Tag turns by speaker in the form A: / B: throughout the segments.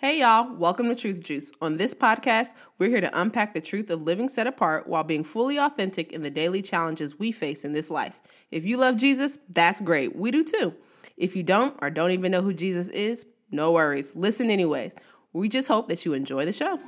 A: Hey, y'all, welcome to Truth Juice. On this podcast, we're here to unpack the truth of living set apart while being fully authentic in the daily challenges we face in this life. If you love Jesus, that's great. We do too. If you don't or don't even know who Jesus is, no worries. Listen anyways. We just hope that you enjoy the show.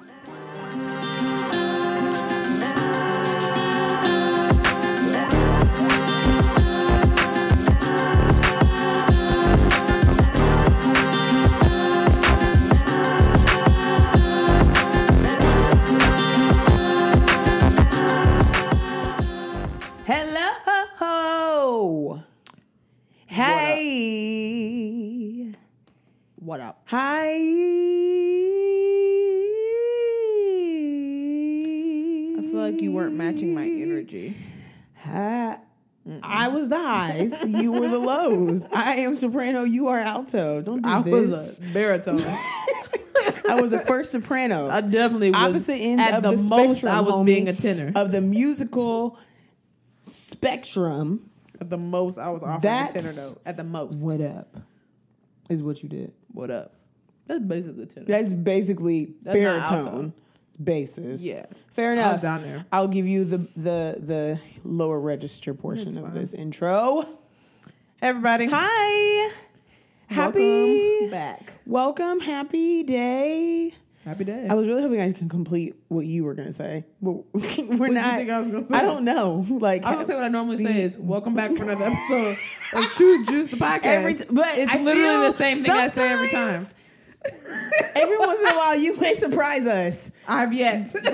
A: What up?
B: Hi.
A: I feel like you weren't matching my energy.
B: Hi. I was the highs. you were the lows. I am soprano. You are alto. Don't do
A: I
B: this.
A: was a baritone.
B: I was the first soprano.
A: I definitely was
B: Opposite ends
A: at
B: of
A: the,
B: the,
A: most.
B: spectrum,
A: I was
B: homie,
A: being a tenor.
B: of the musical spectrum.
A: At the most, I was offering a tenor note. At the most,
B: What up? Is what you did.
A: what up? That's basically tenor.
B: That's basically
A: That's
B: baritone.
A: alto.
B: Basses.
A: Yeah.
B: Fair enough.
A: down there.
B: I'll give you the the the lower register portion of this intro.
A: Everybody.
B: Hi. Happy
A: Welcome back.
B: welcome. Happy day.
A: Happy day.
B: I was really hoping I can complete what you were gonna say, but we're
A: you
B: not.
A: think I was gonna say?
B: I don't know. Like
A: I was gonna say what I normally
B: the-
A: say is welcome back for another episode of Truth Juice the podcast.
B: every, but
A: it's
B: I
A: literally the same thing I say every time.
B: Every once in a while, you may surprise us.
A: I've yet.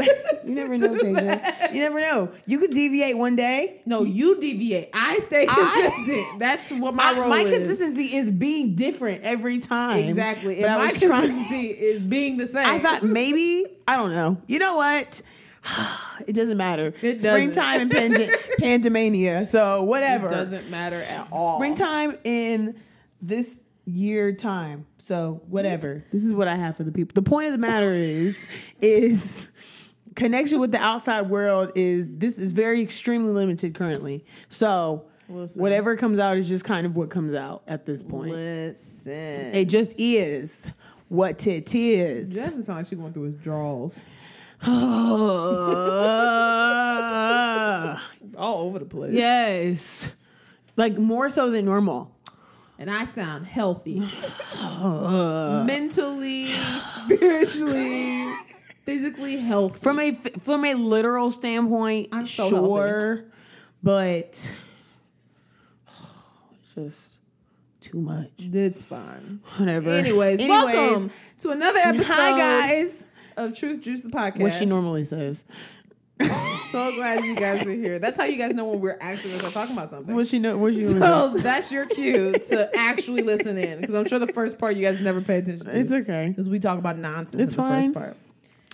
B: You never know, Tasia. You never know. You could deviate one day.
A: no, you deviate. I stay
B: I-
A: consistent. That's what my
B: My,
A: role
B: my
A: is.
B: consistency is being different every time.
A: Exactly.
B: But
A: And
B: I
A: my
B: was trying.
A: consistency is being the same.
B: I thought maybe I don't know. You know what? It doesn't matter.
A: It
B: Springtime and pand- pandemania. So whatever.
A: it doesn't matter at all.
B: Springtime in this year time. So whatever. This is what I have for the people. The point of the matter is is connection with the outside world is this is very extremely limited currently. So
A: Listen.
B: whatever comes out is just kind of what comes out at this point.
A: Listen.
B: It just is what it is.
A: Jasmine sounds like she's going through withdrawals all over the place.
B: yes. Like more so than normal.
A: And I sound healthy, mentally, spiritually, physically healthy.
B: From a from a literal standpoint,
A: I'm so
B: sure, but it's just too much.
A: it's fine.
B: Whatever.
A: Anyways,
B: Anyways,
A: welcome to another episode.
B: hi guys.
A: of Truth Juice the podcast.
B: What she normally says.
A: So glad you guys are here. That's how you guys know when we're actually gonna start talking about something.
B: What she know? What she normally
A: So that's your cue to actually listen in because I'm sure the first part you guys never pay attention to.
B: It's okay.
A: because we talk about nonsense.
B: It's
A: in the
B: fine.
A: First part.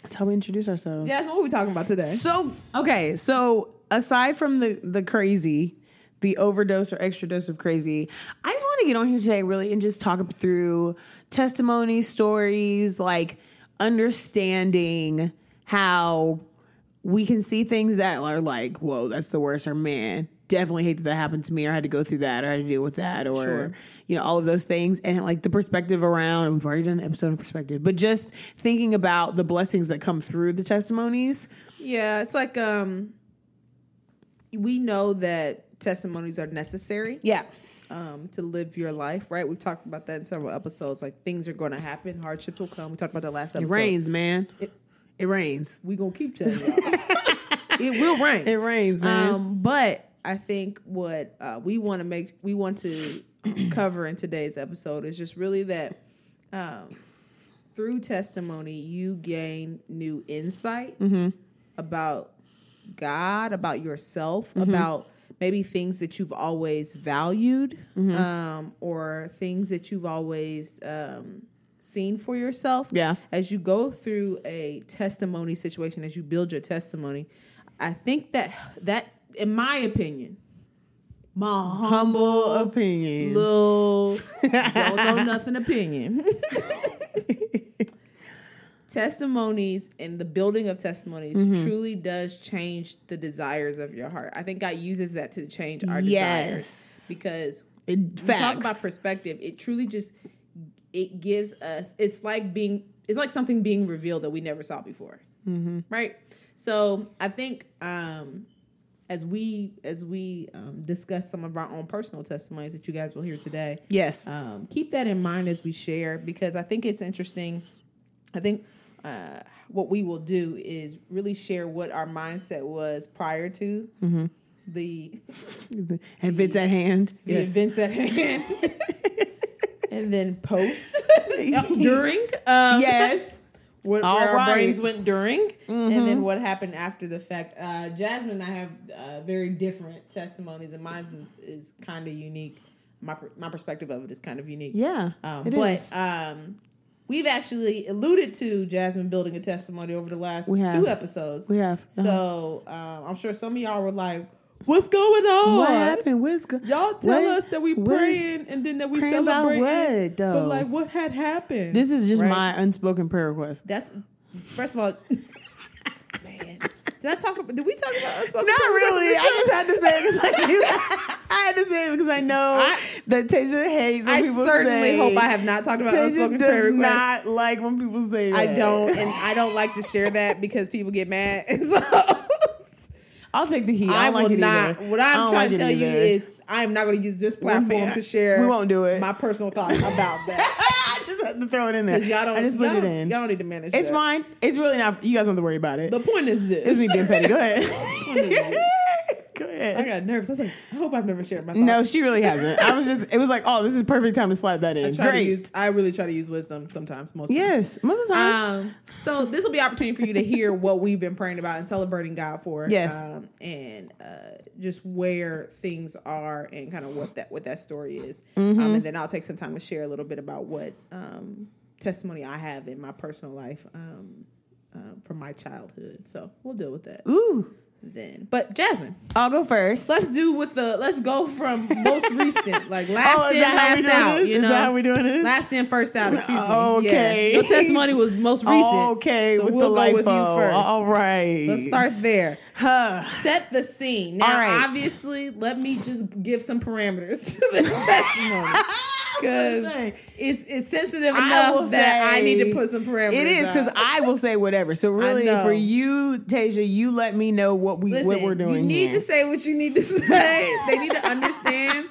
B: That's how we introduce ourselves.
A: Yes, what we're we talking about today?
B: So okay, so aside from the the crazy, the overdose or extra dose of crazy, I just want to get on here today really and just talk through testimonies, stories, like understanding how we can see things that are like, whoa, that's the worst, or man, definitely hate that that happened to me, or I had to go through that, or I had to deal with that, or
A: Sure.
B: you know, all of those things, and like the perspective around. And we've already done an episode on perspective, but just thinking about the blessings that come through the testimonies.
A: Yeah, it's like um, we know that testimonies are necessary.
B: Yeah.
A: um, to live your life, right? We've talked about that in several episodes. Like things are going to happen, hardships will come. We talked about the last episode.
B: It rains, man. It, rains.
A: We gonna keep telling y'all. it will rain.
B: It rains, man.
A: Um, but I think what uh, we want to make, we want to cover in today's episode is just really that um, through testimony, you gain new insight about God, about yourself, about maybe things that you've always valued um, or things that you've always um, seen for yourself.
B: Yeah.
A: As you go through a testimony situation, as you build your testimony, I think that that, in my opinion, my
B: Humble
A: humble
B: opinion.
A: little don't know nothing opinion. testimonies and the building of testimonies
B: Mm-hmm.
A: truly does change the desires of your heart. I think God uses that to change our
B: Yes.
A: desires because
B: It,
A: we talk about perspective. It truly just it gives us it's like being it's like something being revealed that we never saw before right so i think um as we as we um, discuss some of our own personal testimonies that you guys will hear today
B: Yes.
A: um, keep that in mind as we share because I think it's interesting. I think uh, what we will do is really share what our mindset was prior to the,
B: Events at hand.
A: the
B: Yes.
A: events at hand, and then post during. Um,
B: yes.
A: what
B: All
A: where our
B: right. Mm-hmm.
A: brains went during, and then what happened after the fact. Uh, Jasmine and I have uh, very different testimonies, and mine is, is kind of unique. My per- my perspective of it is kind of unique.
B: Yeah.
A: Um,
B: it
A: but
B: is.
A: um, we've actually alluded to Jasmine building a testimony over the last two episodes.
B: we have. Uh-huh.
A: So um, I'm sure some of y'all were like, "What's going on?
B: what happened? What's go-
A: Y'all tell
B: what-
A: us that we
B: what's-
A: praying and then that we
B: praying about
A: celebrating.
B: what, though?
A: But like, what had happened?
B: This is just
A: Right?
B: my unspoken prayer request.
A: That's first of all, man. Did I talk? About, did we talk about unspoken
B: Not
A: prayer
B: really. I just had to say it because I knew. I had to say it because I know
A: I-
B: that Tasia hates when
A: I
B: people
A: certainly
B: say.
A: hope I have not talked about
B: Tasia
A: unspoken prayer
B: does
A: requests.
B: not like when people say that.
A: I don't, and I don't like to share that because people get mad. And so
B: I'll take the heat. I,
A: I
B: like
A: will
B: it
A: not.
B: either.
A: What I'm trying
B: like
A: to tell you is, I am not going to use this platform to share.
B: we won't do it.
A: My personal thoughts about that
B: I just had to throw it in there.
A: y'all don't.
B: I just slid it in.
A: y'all don't need to manage. It.
B: It's
A: that.
B: fine. It's really not. You guys don't have to worry about it.
A: The point is this.
B: it's me being petty. Go ahead. Go
A: I got nervous. I was like, I hope I've never shared my thoughts.
B: No, she really hasn't. I was just. It was like, oh, this is perfect time to slide that in.
A: to
B: Great.
A: use. I really try to use wisdom sometimes. Most. of the time.
B: yes, most of the time.
A: Um, so this will be opportunity for you to hear what we've been praying about and celebrating God for.
B: Yes.
A: Um, and uh, just where things are and kind of what that what that story is.
B: Mm-hmm.
A: Um, and then I'll take some time to share a little bit about what um, testimony I have in my personal life um, um, from my childhood. So we'll deal with that
B: Ooh,
A: then. But Jasmine,
B: I'll go first.
A: let's do with the let's go from most recent, like oh, last
B: oh,
A: in,
B: that how we
A: last out.
B: this?
A: You
B: is
A: know,
B: that how we doing this?
A: Last in, first out. Excuse me.
B: Oh, okay.
A: Yeah. Your testimony was most recent.
B: Okay,
A: So
B: with
A: we'll
B: the
A: with you first.
B: All right.
A: Let's start there.
B: Huh.
A: Set the scene. Now,
B: All right.
A: obviously, let me just give some parameters to the testimony because it's it's sensitive
B: I
A: enough that I need to put some parameters.
B: It is because. I will say whatever. So really, for you, Tasia, you let me know what we
A: Listen,
B: what we're doing
A: You need
B: here.
A: to say what you need to say. they need to understand.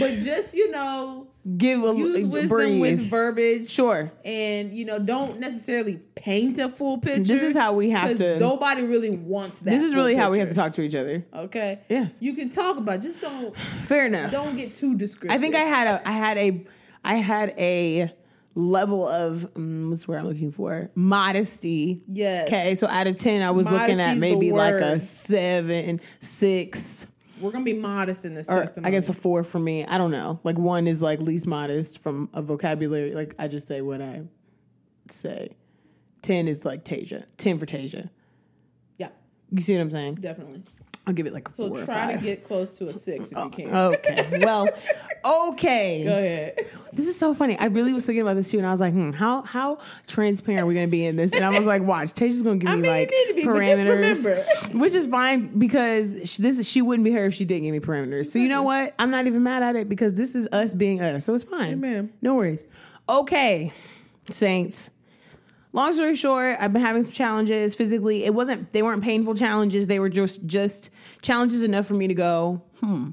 A: But just you know,
B: Give a
A: use wisdom
B: breathe.
A: with verbiage.
B: sure.
A: and you know don't necessarily paint a full picture.
B: This is how we have to-
A: Nobody really wants that.
B: This is really how we have to talk to each other.
A: Okay.
B: Yes.
A: You can talk about. it, Just don't
B: Fair enough.
A: don't get too descriptive.
B: I think I had a I had a I had a level of um, what's where I'm looking for modesty.
A: Yes.
B: Okay, so out of ten, I was looking at maybe like a seven, six,
A: we're gonna be modest in this
B: or
A: testimony.
B: I guess a four for me. I don't know. Like one is like least modest from a vocabulary. Like I just say what I say. Ten is like Tasia. Ten for Tasia.
A: yeah,
B: You see what I'm saying?
A: definitely.
B: I'll give it like a
A: So
B: four or
A: try to get close to a six if you can.
B: Okay. Well, okay.
A: Go ahead.
B: This is so funny. I really was thinking about this too, and I was like, hmm, how how transparent are we going to be in this? And I was like, watch, Tasha's going to give
A: I
B: me
A: mean, you
B: like
A: need to be, but
B: parameters,
A: just remember.
B: which is fine because sh- this is, she wouldn't be her if she didn't give me parameters. So you know what? I'm not even mad at it because this is us being us, so it's fine.
A: Amen.
B: No worries. Okay, Saints. Long story short, I've been having some challenges physically. It wasn't they weren't painful challenges. They were just just challenges enough for me to go, hmm.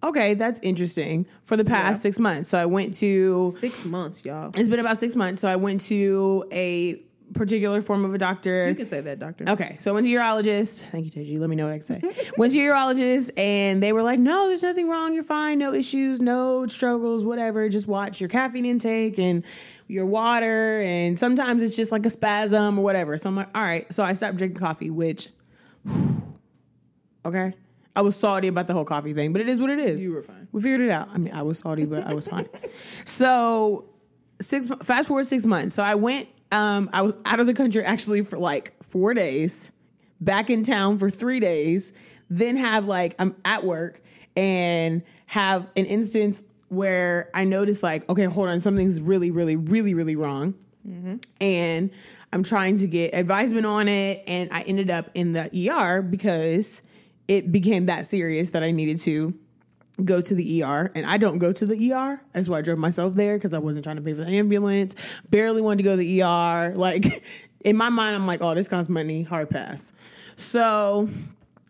B: Okay, that's interesting. For the past
A: Yeah.
B: six months. So I went to
A: Six months, y'all.
B: it's been about six months. So I went to a particular form of a doctor.
A: You can say that, doctor.
B: Okay, so I went to urologist. Thank you, Teji. Let me know what I can say. went to urologist, and they were like, "No, there's nothing wrong. You're fine. No issues. No struggles. Whatever. Just watch your caffeine intake and your water. And sometimes it's just like a spasm or whatever." So I'm like, "All right." So I stopped drinking coffee, which, okay, I was salty about the whole coffee thing, but it is what it is.
A: You were fine.
B: We figured it out. I mean, I was salty, but I was fine. So six fast forward six months. So I went. Um, I was out of the country actually for like four days, back in town for three days. Then have like I'm at work and have an instance where I notice like okay, hold on, something's really, really, really, really wrong, and I'm trying to get advisement on it, and I ended up in the ER because it became that serious that I needed to go to the ER, and I don't go to the ER. That's why I drove myself there because I wasn't trying to pay for the ambulance. Barely wanted to go to the ER. Like in my mind, I'm like, oh, this costs money. Hard pass. So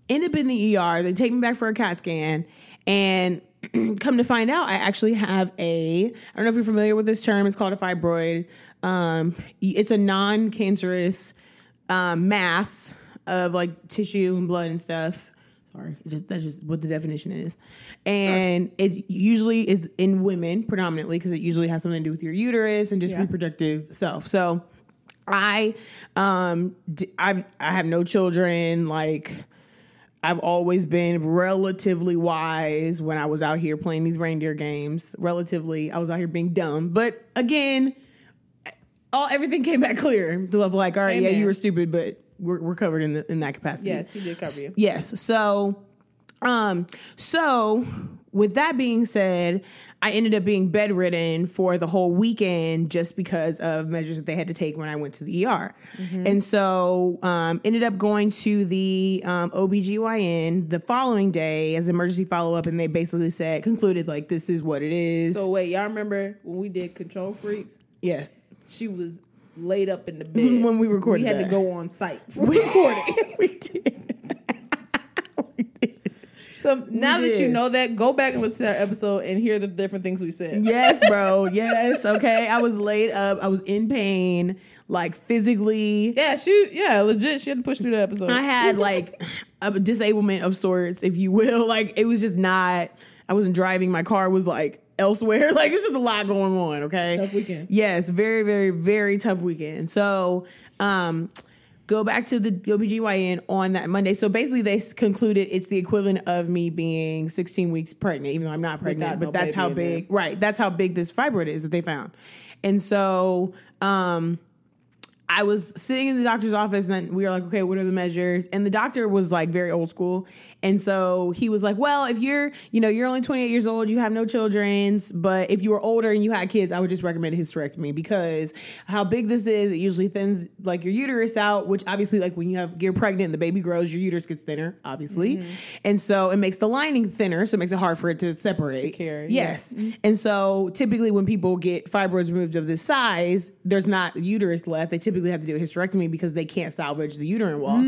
B: end up in the ER. They take me back for a CAT scan, and come to find out, I actually have a. I don't know if you're familiar with this term. It's called a fibroid. Um, it's a non-cancerous um, mass of like tissue and blood and stuff. Sorry, just that's just what the definition is, and it usually is in women predominantly because it usually has something to do with your uterus and just
A: Yeah.
B: reproductive self. So, I um d- I I have no children. Like I've always been relatively wise when I was out here playing these reindeer games. Relatively, I was out here being dumb, but again, all everything came back clear. Of like, all right, yeah, you were stupid, but we're we're covered in the, in that capacity.
A: Yes, he did cover you.
B: Yes. So, um, so with that being said, I ended up being bedridden for the whole weekend just because of measures that they had to take when I went to the ER. And so, um, ended up going to the um, OBGYN the following day as emergency follow up, and they basically said, concluded, like, this is what it is.
A: So wait, y'all remember when we did Control Freaks?
B: yes.
A: She was laid up in the bed
B: When we recorded it.
A: We had
B: that.
A: to go on site for recording.
B: we did. We did.
A: So now that you know that, go back and listen to that episode and hear the different things we said.
B: Yes, bro. Yes. Okay. I was laid up. I was in pain, like physically.
A: Yeah, she yeah, legit. She had to push through the episode.
B: I had like a disablement of sorts, if you will. Like it was just not. I wasn't driving. My car was like elsewhere. Like it's just a lot going on. Okay.
A: Tough weekend.
B: Yes. Very, very, very tough weekend. So, um. Go back to the OBGYN on that Monday. So basically, they concluded it's the equivalent of me being 16 weeks pregnant, even though I'm not pregnant. But
A: no
B: that's how big, right? That's how big this fibroid is that they found. And so, um, I was sitting in the doctor's office and we were like, okay, what are the measures? And the doctor was like very old school. And so he was like, well, if you're, you know, you're only 28 years old, you have no children's, but if you were older and you had kids, I would just recommend a hysterectomy because how big this is, it usually thins like your uterus out, which obviously like when you have, you're pregnant and the baby grows, your uterus gets thinner, obviously. Mm-hmm. And so it makes the lining thinner. So it makes it hard for it to separate.
A: carry,
B: Yes. Mm-hmm. And so typically when people get fibroids removed of this size, there's not uterus left. They typically have to do a hysterectomy because they can't salvage the uterine wall.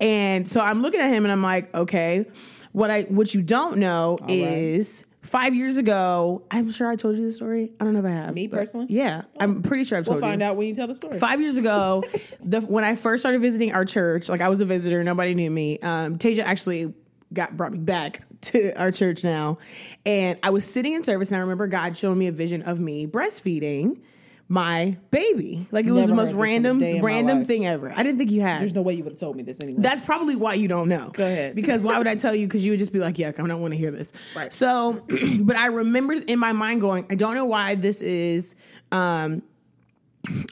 B: And so I'm looking at him and I'm like, okay, what I what you don't know is five years ago, I'm sure I told you this story. I don't know if I have.
A: Me personally?
B: Yeah. I'm pretty sure I've told
A: we'll
B: you
A: find out when you tell the story.
B: five years ago, the when I first started visiting our church, like I was a visitor, nobody knew me. Um, Tasia actually got brought me back to our church now, and I was sitting in service, and I remember God showing me a vision of me breastfeeding my baby. Like it was the most
A: heard this in a
B: random,
A: day in my
B: random thing ever. I didn't think you had.
A: There's no way you would have told me this anyway.
B: That's probably why you don't know.
A: Go ahead.
B: Because why would I tell you? Because you would just be like, "Yuck, I don't want to hear this."
A: Right.
B: So, but I remember in my mind going, I don't know why this is. Um,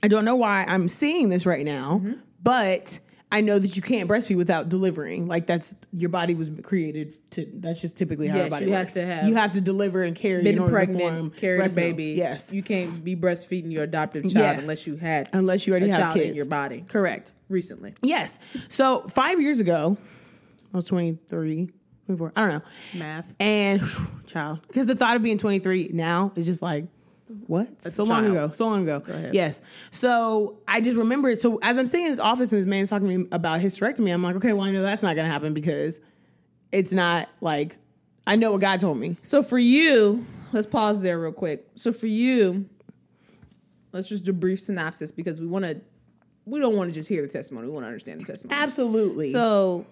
B: I don't know why I'm seeing this right now,
A: Mm-hmm.
B: but I know that you can't breastfeed without delivering. Like that's your body was created to. That's just typically how
A: Yes,
B: our body
A: you have
B: works.
A: to have
B: you have to deliver and carry in
A: been
B: order to
A: pregnant,
B: form
A: carried a
B: milk.
A: baby.
B: Yes,
A: you can't be breastfeeding your adoptive child
B: Yes.
A: unless you had
B: unless you already
A: a
B: have
A: child
B: kids
A: in your body
B: Correct.
A: recently.
B: Yes. So five years ago, I was 23, I don't know.
A: Math.
B: And child, because the thought of being 23 now is just like, what? so long ago. So long ago.
A: ahead.
B: Yes. So I just remember it. So as I'm sitting in this office and this man's talking to me about hysterectomy, I'm like, okay, well, I know that's not going to happen because it's not like, I know what God told me.
A: So for you, let's pause there real quick. So for you, let's just do a brief synopsis because we want to. We don't want to just hear the testimony. We want to understand the testimony.
B: Absolutely.
A: So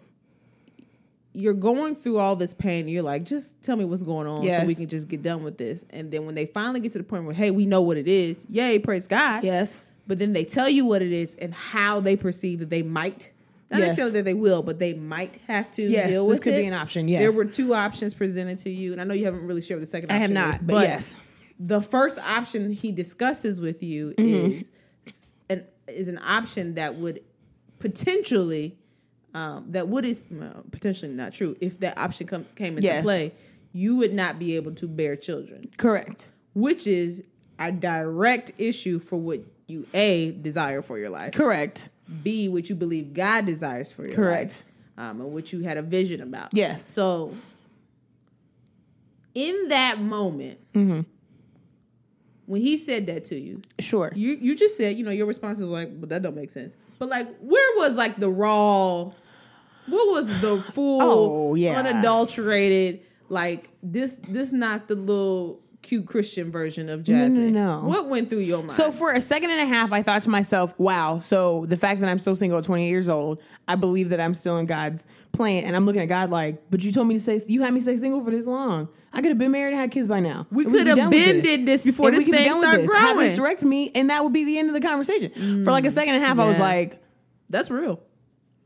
A: you're going through all this pain. You're like, just tell me what's going on so we can just get done with this. And then when they finally get to the point where, hey, we know what it is, yay, praise God.
B: yes.
A: But then they tell you what it is and how they perceive that they might, not
B: Yes.
A: necessarily that they will, but they might have to deal with.
B: Yes, this could
A: it.
B: be an option, yes.
A: There were two options presented to you. And I know you haven't really shared the second
B: I
A: option
B: have
A: is,
B: not, but yes.
A: the first option he discusses with you
B: Mm-hmm.
A: is an is an option that would potentially um, that would is well, potentially not true if that option come, came into
B: Yes.
A: play you would not be able to bear children
B: Correct.
A: which is a direct issue for what you a desire for your life
B: Correct.
A: b what you believe god desires for your
B: Correct.
A: life um, and what you had a vision about
B: Yes.
A: so in that moment,
B: Mm-hmm.
A: when he said that to you,
B: Sure.
A: you you just said, you know, your response was like, "But that don't make sense." But like, where was like the raw? What was the full,
B: Oh, yeah.
A: unadulterated? Like this, this not the little cute Christian version of Jasmine.
B: no.
A: What went through your mind?
B: So for a second and a half, I thought to myself, "Wow!" So the fact that I'm still single at 28 years old, I believe that I'm still in God's plan, and I'm looking at God like, "But you told me to say You had me stay single for this long. I could have been married and had kids by now.
A: we could have been did this before
B: And
A: this
B: we
A: thing started
B: this. Have
A: growing.
B: hysterectomy, and that would be the end of the conversation. For like a second and a half, I was
A: Mm.
B: Like,
A: That's real.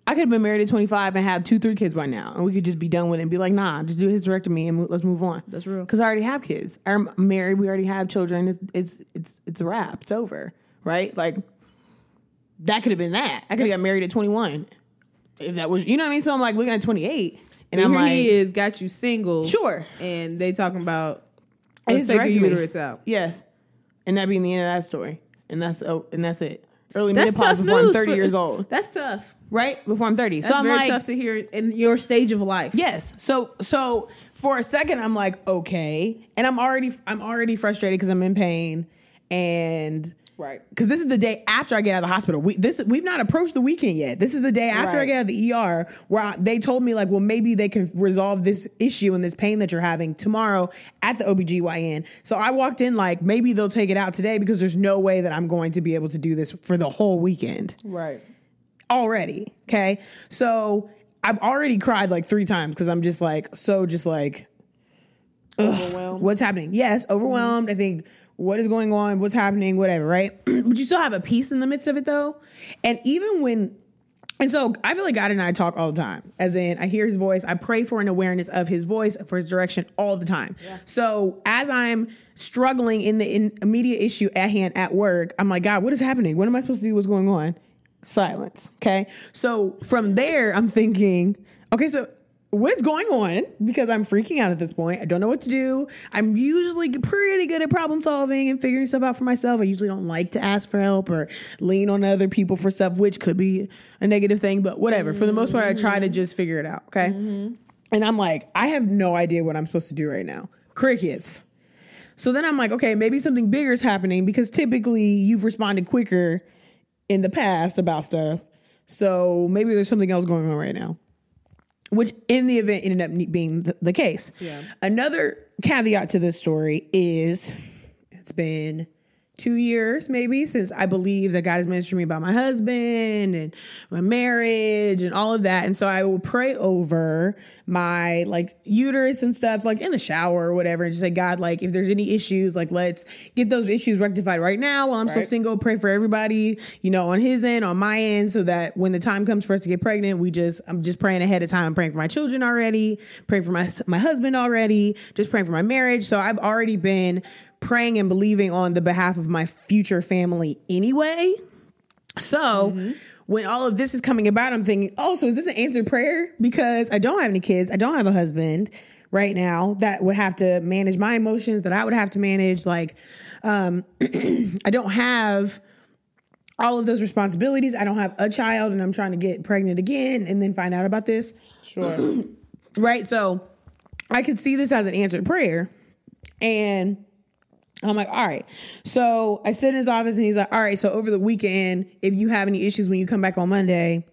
B: I could have been married at 25 and have two, three kids by now, and we could just be done with it and be like, nah, just do a hysterectomy and mo- let's move on.
A: That's real.
B: Because I already have kids. I'm married. We already have children. It's it's it's it's a wrap. It's over. Right? Like that could have been that. I could have got married at 21. If that was, you know what I mean. So I'm like looking at 28, and I'm like,
A: he is, got you single.
B: Sure.
A: And they talking about let's take your uterus out.
B: Yes, and that being the end of that story, and that's oh, and that's it. Early
A: That's
B: menopause
A: tough
B: before I'm
A: news
B: 30
A: for-
B: years old.
A: That's tough.
B: Right before I'm 30.
A: That's
B: so I'm
A: very
B: like,
A: tough to hear in your stage of life.
B: Yes. So so for a second I'm like, okay. And I'm already I'm already frustrated because I'm in pain and
A: Right.
B: because this is the day after I get out of the hospital. We this we've not approached the weekend yet. This is the day after I get out of the ER where I, they told me like, well, maybe they can resolve this issue and this pain that you're having tomorrow at the OBGYN. So I walked in like maybe they'll take it out today because there's no way that I'm going to be able to do this for the whole weekend
A: Right.
B: already. Okay. So I've already cried like three times because I'm just like, so just like,
A: Overwhelmed.
B: what's happening? Yes, overwhelmed. I think what is going on, what's happening, whatever, right? but you still have a peace in the midst of it though. And even when, and so I feel like God and I talk all the time, as in I hear his voice, I pray for an awareness of his voice, for his direction all the time. So as I'm struggling in the in immediate issue at hand at work, I'm like, God, what is happening? What am I supposed to do? What's going on? Silence. Okay. So from there, I'm thinking, okay, so what's going on? Because I'm freaking out at this point. I don't know what to do. I'm usually pretty good at problem solving and figuring stuff out for myself. I usually don't like to ask for help or lean on other people for stuff, which could be a negative thing, but whatever. For the most part, I try to just figure it out. Okay. Mm-hmm. And I'm like, I have no idea what I'm supposed to do right now. Crickets. So then I'm like, okay, maybe something bigger is happening because typically you've responded quicker in the past about stuff. So maybe there's something else going on right now. Which in the event ended up being the, the case.
A: Yeah.
B: Another caveat to this story is it's been two years maybe since I believe that God has ministered to me about my husband and my marriage and all of that. And so I will pray over my like uterus and stuff, like in the shower or whatever, and just say, God, like if there's any issues, like let's get those issues rectified right now while I'm still single. Pray for everybody, you know, on his end, on my end, so that when the time comes for us to get pregnant, we just I'm just praying ahead of time. I'm praying for my children already, praying for my my husband already, just praying for my marriage. So I've already been praying and believing on the behalf of my future family anyway. So when all of this is coming about, I'm thinking, oh, so is this an answered prayer? Because I don't have any kids, I don't have a husband right now that would have to manage my emotions, that I would have to manage. Like, um, I don't have all of those responsibilities. I don't have a child, and I'm trying to get pregnant again and then find out about this.
A: Sure.
B: Right. So I could see this as an answered prayer. And I'm like, all right. So I sit in his office and he's like, all right, so over the weekend, if you have any issues when you come back on Monday,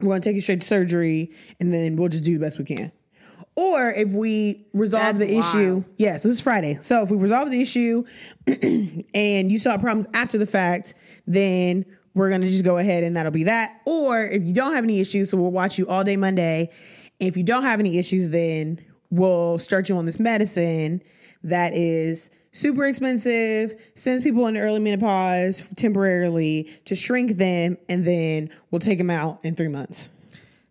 B: we're going to take you straight to surgery and then we'll just do the best we can. Or if we resolve
A: That's
B: the issue,
A: wild.
B: yes, this is Friday. So if we resolve the issue and you saw problems after the fact, then we're going to just go ahead and that'll be that. Or if you don't have any issues, so we'll watch you all day Monday. And if you don't have any issues, then we'll start you on this medicine that is super expensive, sends people into early menopause temporarily to shrink them, and then we'll take them out in three months.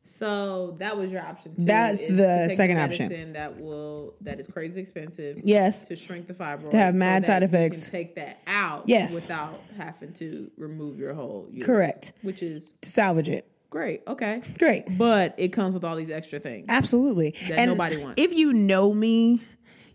A: So that was your option. Too,
B: That's the second option.
A: That will that is crazy expensive.
B: Yes.
A: To shrink the fibroids.
B: To have mad
A: that
B: side effects.
A: take that out.
B: Yes.
A: Without having to remove your whole. Uterus,
B: Correct.
A: Which is
B: To salvage it.
A: great. Okay.
B: Great.
A: But it comes with all these extra things.
B: Absolutely.
A: That nobody wants.
B: If you know me,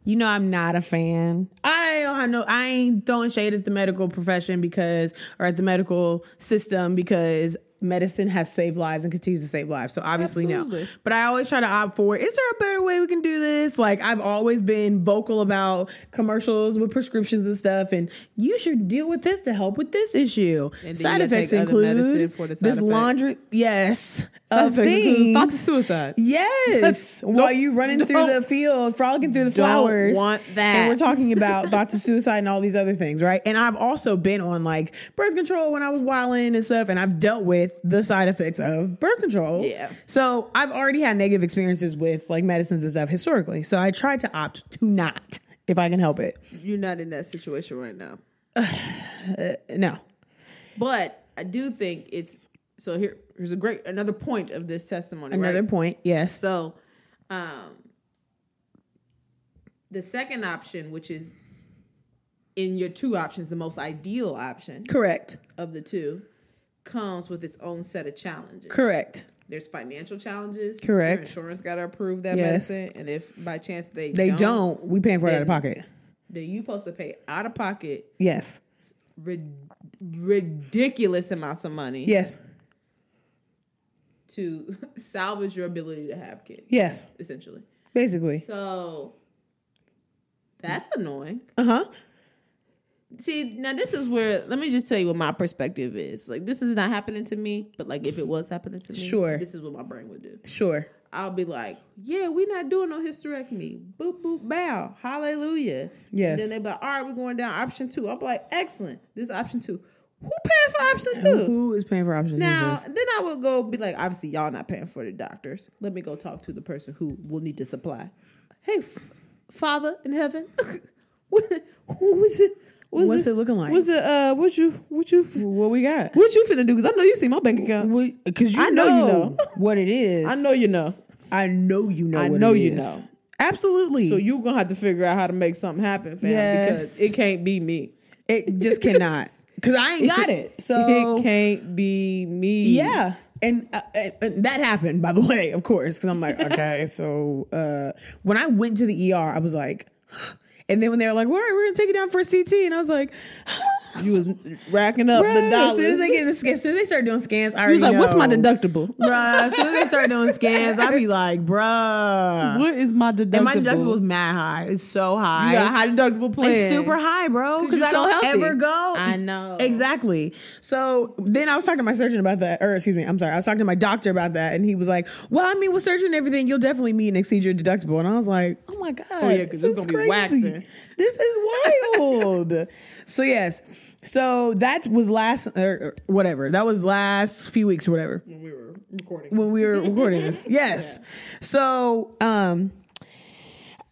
B: you know I'm not a fan. I don't have no I ain't throwing shade at the medical profession because or at the medical system because medicine has saved lives and continues to save lives. So obviously
A: Absolutely.
B: no. But I always try to opt for is there a better way we can do this? Like I've always been vocal about commercials with prescriptions and stuff and you should deal with this to help with this issue. Side effects
A: take other medicine
B: include
A: side
B: this
A: effects.
B: laundry yes
A: Side
B: of things.
A: thoughts of suicide.
B: Yes, while you running through the field, frolicking through the flowers.
A: want that.
B: And we're talking about thoughts of suicide and all these other things, right? And I've also been on like birth control when I was wilding and stuff, and I've dealt with the side effects of birth control.
A: Yeah.
B: So I've already had negative experiences with like medicines and stuff historically. So I tried to opt to not if I can help it.
A: You're not in that situation right now.
B: No.
A: But I do think it's so here here's a great another point of this testimony.
B: Another
A: right?
B: point. Yes.
A: So um the second option, which is in your two options, the most ideal option
B: Correct.
A: of the two, comes with its own set of challenges.
B: Correct.
A: There's financial challenges.
B: Correct.
A: Your insurance got to approve that
B: Yes.
A: medicine, and if by chance they
B: They
A: don't,
B: don't. We paying for it out of pocket.
A: then you supposed to pay out of pocket
B: Yes.
A: rid- ridiculous amounts of money
B: Yes.
A: to salvage your ability to have kids.
B: Yes.
A: essentially.
B: Basically.
A: So that's annoying.
B: Uh huh.
A: See, now this is where let me just tell you what my perspective is. Like this is not happening to me, but like if it was happening to me,
B: Sure.
A: this is what my brain would do.
B: Sure.
A: I'll be like, yeah, we're not doing no hysterectomy. Boop boop bow. Hallelujah.
B: Yes.
A: And then they be like, all right, we're going down option two. I'll be like, excellent. This is option two. Who paying for options two?
B: Who is paying for options?
A: Now, then I would go be like, obviously, y'all not paying for the doctors. Let me go talk to the person who will need the supply. Hey, f- Father in heaven, who is it? What's
B: What's it looking like?
A: What's it? Uh, what you? What you?
B: what we got?
A: What you finna do? Because I know you see my bank account.
B: Because you
A: I
B: know, you
A: know.
B: know what it is.
A: I know you know.
B: I know you know.
A: I
B: what
A: know
B: it
A: you
B: is.
A: know.
B: Absolutely.
A: So you gonna have to figure out how to make something happen, fam.
B: Yes.
A: Because it can't be me.
B: it just cannot. Because I ain't got it. So
A: it can't be me.
B: yeah. And, uh, and- and that happened, by the way, of course, because I'm like, okay, so uh, when I went to the ER, I was like, and then when they were like, all right, we're gonna take you down for a CT, and I was like,
A: You was racking up
B: Bruh,
A: the dollars.
B: As soon as they get the scans, as soon as they start doing scans, I
A: was
B: already
A: like, "What's my deductible?"
B: Bruh, as soon as they start doing scans, I'd be like, bruh.
A: What is my deductible?
B: And my deductible is mad high. It's so high.
A: You got a high deductible plan.
B: It's super high, bro. Because I
A: so
B: don't
A: healthy.
B: ever go.
A: I know.
B: Exactly. So then I was talking to my surgeon about that, or excuse me, I'm sorry. I was talking to my doctor about that, and he was like, "Well, I mean, with surgery and everything, you'll definitely meet and exceed your deductible." And I was like, "Oh my god,
A: Oh, yeah, 'cause
B: this
A: it's
B: is
A: gonna be
B: crazy.
A: waxing.
B: This is wild." so yes, so that was last, or, or whatever. That was last few weeks or whatever
A: when we were recording.
B: when we were recording this. Yes. So, um,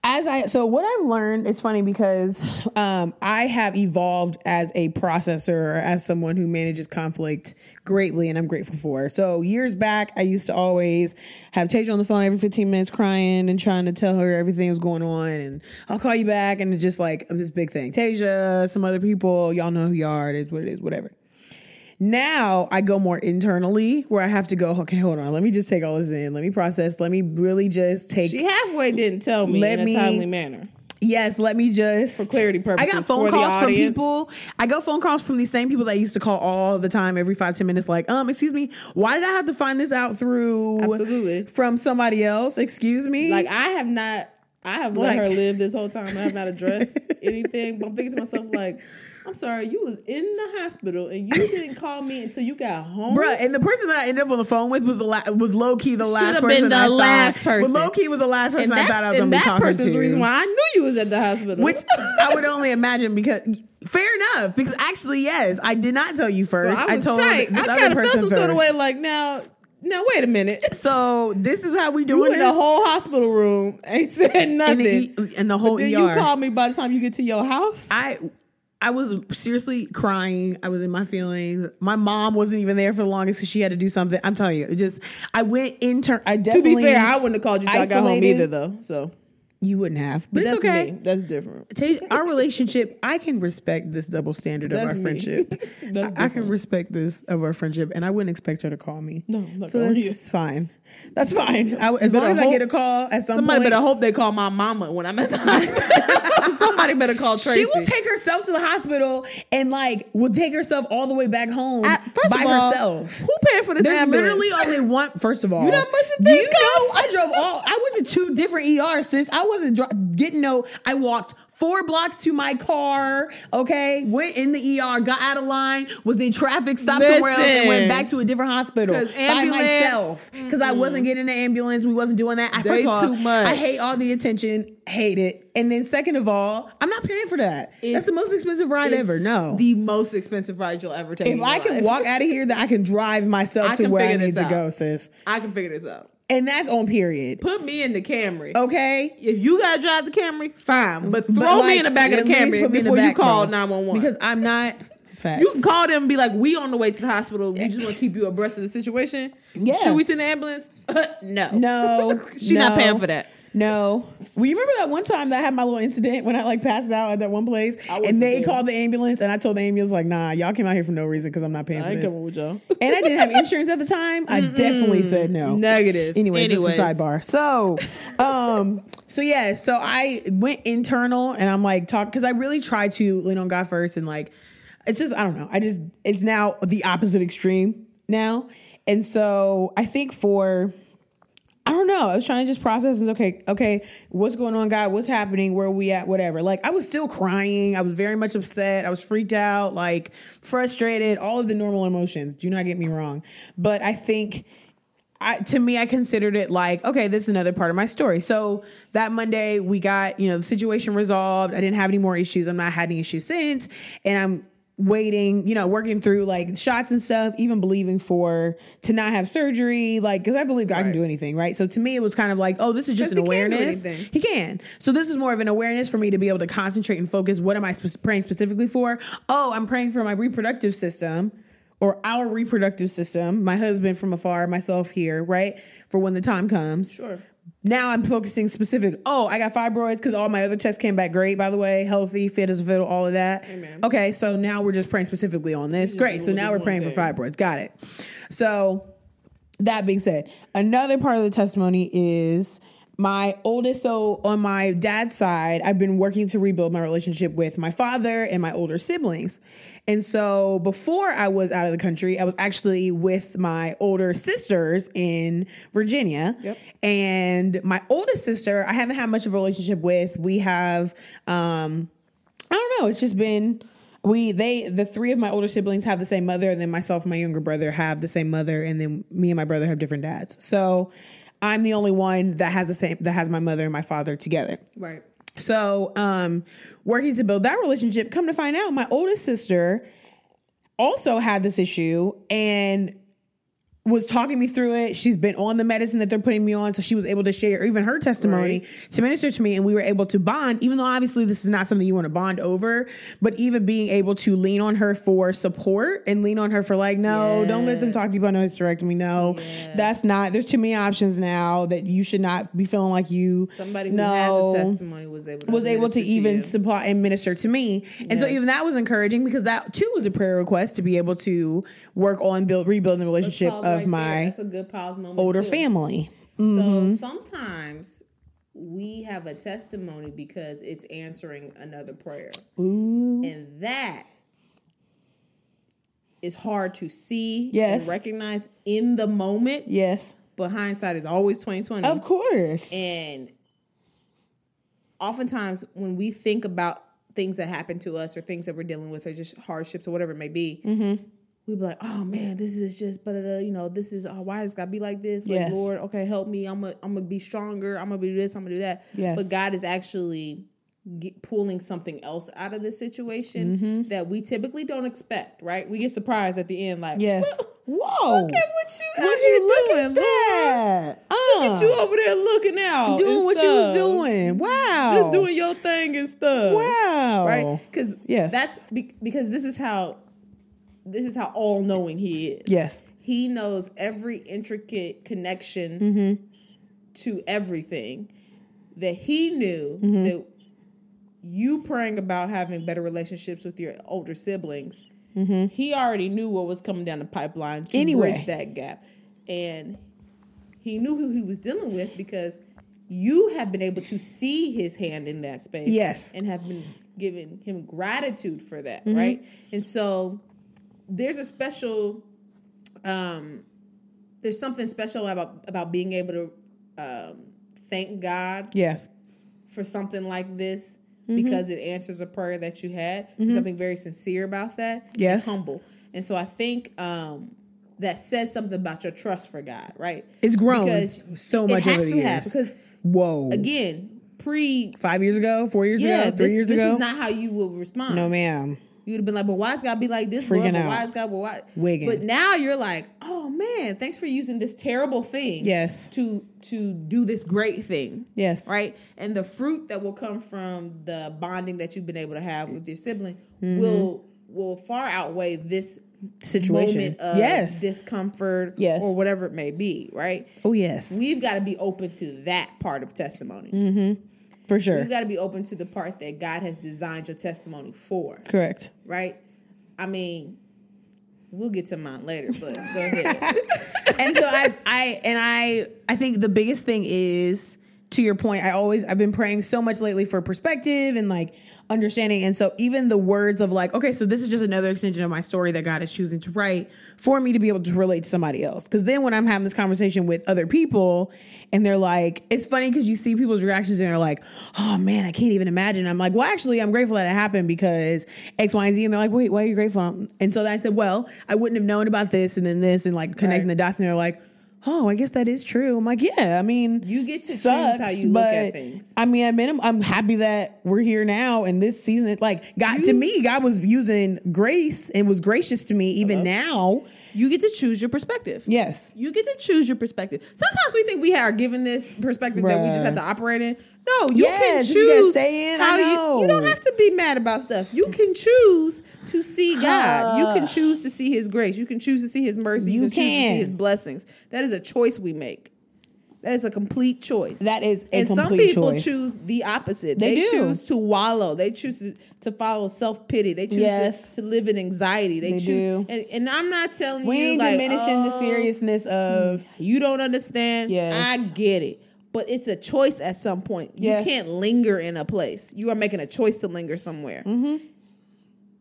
B: as I so what I've learned, it's funny because um, I have evolved as a processor, as someone who manages conflict greatly, and I'm grateful for. So years back, I used to always have Tasia on the phone every 15 minutes, crying and trying to tell her everything was going on, and I'll call you back, and it's just like this big thing. Tasia, some other people, y'all know who you are. It is what it is, whatever. Now I go more internally where I have to go, okay, hold on. Let me just take all this in. Let me process. Let me really just take
A: She halfway didn't tell me
B: Let
A: in
B: me-
A: a timely manner.
B: Yes, let me just
A: For clarity purposes.
B: I got phone calls from people. I got phone calls from these same people that used to call all the time, every five ten minutes. Like, um, excuse me, why did I have to find this out through
A: Absolutely.
B: from somebody else? Excuse me,
A: Like I have not, I have let
B: Like-
A: her live this whole time. I have not addressed anything. But I'm thinking to myself, like, I'm sorry, you was in the hospital and you didn't call me until you got home.
B: Bruh, and the person that I ended up on the phone with was the la- was low key the last
A: Should've
B: person.
A: been the
B: I
A: last
B: thought,
A: person.
B: Well, low key was the last person
A: and
B: I thought I was gonna be
A: that
B: talking
A: person's
B: to.
A: the reason why I knew you was at the hospital.
B: Which I would only imagine because fair enough. Because actually, yes, I did not tell you
A: So
B: first. I,
A: was
B: told
A: tight.
B: this
A: I
B: other
A: kind of felt some
B: first.
A: sort of way. Like now, now wait a minute.
B: so this is how we
A: you
B: doing
A: in
B: this
A: the whole hospital room ain't said
B: in
A: nothing.
B: the, e- in the whole
A: then
B: ER.
A: you call me by the time you get to your house.
B: I I was seriously crying. I was in my feelings. My mom wasn't even there for the longest because she had to do something. I'm telling you, it just I went intern. I
A: to
B: definitely
A: be fair, I wouldn't have called you till I got home either, though. So
B: You wouldn't have, but
A: That's
B: it's okay.
A: me. That's different.
B: Our relationship, I can respect this double standard of our
A: me.
B: friendship.
A: That's
B: I, I can respect this of our friendship, and I wouldn't expect her to call me.
A: No, not
B: so that's fine. That's fine. I, as long as I get a call at some point.
A: Somebody
B: point,
A: better hope they call my mama when I'm at the hospital. Somebody better call Tracy.
B: she will take herself to the hospital and like will take herself all the way back home
A: first
B: by
A: of all,
B: herself.
A: Who paying for this
B: There's
A: ambulance?
B: literally only one. First of all,
A: You know how much
B: do you know? I drove all. I went to two different ERs, since I wasn't dr- getting no. I walked four blocks to my car. Okay, went in the ER, got out of line, was in traffic, stopped somewhere else, and went back to a different hospital by myself because I wasn't getting the ambulance. We wasn't doing that. I, first of all,
A: too much.
B: I hate all the attention. Hate it. And then second of all, I'm not paying for that. That's the most expensive ride ever. No.
A: the most expensive ride you'll ever take. in
B: if I can walk out of here, that I can drive myself
A: I
B: to where I need to
A: out.
B: go, sis.
A: I can figure this out.
B: And that's on period.
A: Put me in the Camry.
B: Okay.
A: If you gotta drive the Camry, fine. But throw
B: But,
A: me in the back of the Camry
B: in the
A: before you call nine one one.
B: Because I'm not facts.
A: you can call them and be like, "We on the way to the hospital. We just want to keep you abreast of the situation.
B: Yeah.
A: Should we send an ambulance? no,
B: No.
A: She's not paying for that.
B: No. Well, you remember that one time that I had my little incident when I like passed out at that one place and they
A: there.
B: called the ambulance and I told the ambulance like, nah, y'all came out here for no reason because I'm not paying
A: I
B: for this.
A: coming with y'all.
B: and I didn't have insurance at the time. I definitely said no.
A: Negative.
B: Anyways,
A: Anyways.
B: is a sidebar. So, um, so yeah, so I went internal and I'm like talk because I really try to lean on God first and like it's just I don't know. I just it's now the opposite extreme now, and so I think for. I don't know. I was trying to just process and okay, okay, what's going on, God? What's happening? Where are we at? Whatever. Like I was still crying. I was very much upset. I was freaked out, like frustrated, all of the normal emotions. Do not get me wrong. But I think I, to me, I considered it like, okay, this is another part of my story. So that Monday, we got, you know, the situation resolved. I didn't have any more issues. I'm not had any issues since. And I'm waiting, you know, working through like shots and stuff, even believing for to not have surgery, like, because I believe God can do anything, right? So to me, it was kind of like, oh, this is just an
A: he can
B: awareness.
A: anything.
B: He can. So this is more of an awareness for me to be able to concentrate and focus. What am I sp- praying specifically for? Oh, I'm praying for my reproductive system or our reproductive system, my husband from afar, myself here, right? For when the time comes.
A: Sure.
B: Now I'm focusing specific. Oh, I got fibroids because all my other tests came back great, by the way, healthy, fit as a fiddle, all of that.
A: Amen.
B: Okay, so now we're just praying specifically on this. Great. So now we're praying for fibroids. Got it. So that being said, another part of the testimony is my oldest. So on my dad's side, I've been working to rebuild my relationship with my father and my older siblings. And so before I was out of the country, I was actually with my older sisters in Virginia.
A: Yep.
B: And my oldest sister, I haven't had much of a relationship with. We have, um, I don't know. It's just been we they the three of my older siblings have the same mother, and then myself and my younger brother have the same mother, and then me and my brother have different dads. So I'm the only one that has the same that has my mother and my father together.
A: Right.
B: So, um, working to build that relationship, come to find out, my oldest sister also had this issue and was talking me through it. She's been on the medicine that they're putting me on, so she was able to share even her testimony to minister to me, and we were able to bond. Even though obviously this is not something you want to bond over, but even being able to lean on her for support and lean on her for like, no, don't let them talk to you about no hysterectomy. No, that's not. There's too many options now that you should not be feeling like you.
A: Somebody who
B: no,
A: has a testimony was able to
B: was able to
A: minister
B: even
A: you.
B: supply and minister to me. And so even that was encouraging because that too was a prayer request to be able to work on build rebuilding the relationship of
A: right
B: my.
A: That's a good pause moment.
B: older
A: too.
B: family.
A: So sometimes we have a testimony because it's answering another prayer.
B: Ooh.
A: And that is hard to see
B: Yes.
A: and recognize in the moment.
B: Yes.
A: But hindsight is always 2020.
B: Of course.
A: And oftentimes when we think about things that happen to us or things that we're dealing with or just hardships or whatever it may be,
B: Mm-hmm.
A: We be like, oh man, this is just, but you know, this is, oh, why it's got to be like this? Like,
B: Yes.
A: Lord, okay, help me. I'm to I'm gonna be stronger. I'm to do this. I'm to do that.
B: Yes.
A: But God is actually get, pulling something else out of this situation
B: Mm-hmm.
A: that we typically don't expect, right? We get surprised at the end, like,
B: yes.
A: "Well,
B: Whoa.
A: Look at what you out
B: you look
A: doing,
B: at that? Uh,
A: Look at you over there looking out,
B: doing what you was doing. Wow.
A: just doing your thing and stuff.
B: Wow.
A: right? Because
B: Yes.
A: that's be- because this is how this is how all knowing he is.
B: Yes.
A: he knows every intricate connection
B: Mm-hmm.
A: to everything that he knew
B: Mm-hmm.
A: that you praying about having better relationships with your older siblings. He already knew what was coming down the pipeline to
B: Mm-hmm. Anyway.
A: bridge that gap, and he knew who he was dealing with because you have been able to see his hand in that space.
B: Yes.
A: and have been giving him gratitude for that,
B: Mm-hmm.
A: right? And so there's a special um there's something special about about being able to um thank God
B: Yes.
A: for something like this
B: Mm-hmm.
A: because it answers a prayer that you had. Something very sincere about that. and
B: Yes.
A: humble. And so I think um that says something about your trust for God, right?
B: It's grown
A: Because
B: so
A: it
B: much
A: has
B: over the
A: to have,
B: years.
A: because
B: Whoa.
A: again, pre
B: Five years ago, four years
A: yeah,
B: ago, three
A: this,
B: years
A: this
B: ago.
A: This is not how you will respond.
B: no, ma'am.
A: You would have been like, but why is God be like this?
B: Freaking
A: Lord? But
B: out.
A: why is God? But why?
B: Wigging.
A: But now you're like, oh man, thanks for using this terrible thing.
B: Yes.
A: To to do this great thing.
B: Yes.
A: Right. And the fruit that will come from the bonding that you've been able to have with your sibling
B: Mm-hmm.
A: will will far outweigh this
B: Situation.
A: moment of
B: Yes.
A: discomfort
B: Yes.
A: or whatever it may be. Right.
B: Oh, yes.
A: We've got to be open to that part of testimony.
B: For sure.
A: You've got to be open to the part that God has designed your testimony for
B: Correct.
A: right? I mean, we'll get to mine later, but go ahead.
B: and so I, I, and I, I think the biggest thing is to your point. I always, I've been praying so much lately for perspective and like understanding. And so even the words of like, okay, so this is just another extension of my story that God is choosing to write for me to be able to relate to somebody else. Because then when I'm having this conversation with other people, and they're like, it's funny because you see people's reactions and they're like, oh man, I can't even imagine. I'm like, well, actually, I'm grateful that it happened because X, Y, and Z. And they're like, wait, why are you grateful? And so I said, well, I wouldn't have known about this and then this and like connecting
A: Right.
B: the dots. And they're like, oh, I guess that is true. I'm like, yeah, I mean,
A: You get to choose
B: sucks,
A: how you look at things.
B: I mean, at minimum, I'm happy that we're here now and this season. Like, God, to me, God was using grace and was gracious to me even now.
A: You get to choose your perspective.
B: Yes.
A: You get to choose your perspective. Sometimes we think we are given this perspective that we just have to operate in. No, you
B: Yes,
A: can
B: you
A: choose
B: stay in,
A: how you. You don't have to be mad about stuff. You can choose to see God. You can choose to see His grace. You can choose to see His mercy. You,
B: You
A: can, choose to see. His blessings. That is a choice we make. That is a complete choice.
B: That is a
A: and some people
B: choice.
A: choose the opposite.
B: They
A: They, choose to wallow. They choose to, to follow self pity. They choose
B: Yes.
A: to, to live in anxiety. They,
B: They
A: choose,
B: do.
A: And, and I'm not telling
B: We
A: you
B: ain't
A: like
B: diminishing the
A: oh,
B: seriousness of
A: You don't understand.
B: Yes.
A: I get it. But it's a choice at some point. You can't linger in a place. You are making a choice to linger somewhere.
B: Mm-hmm.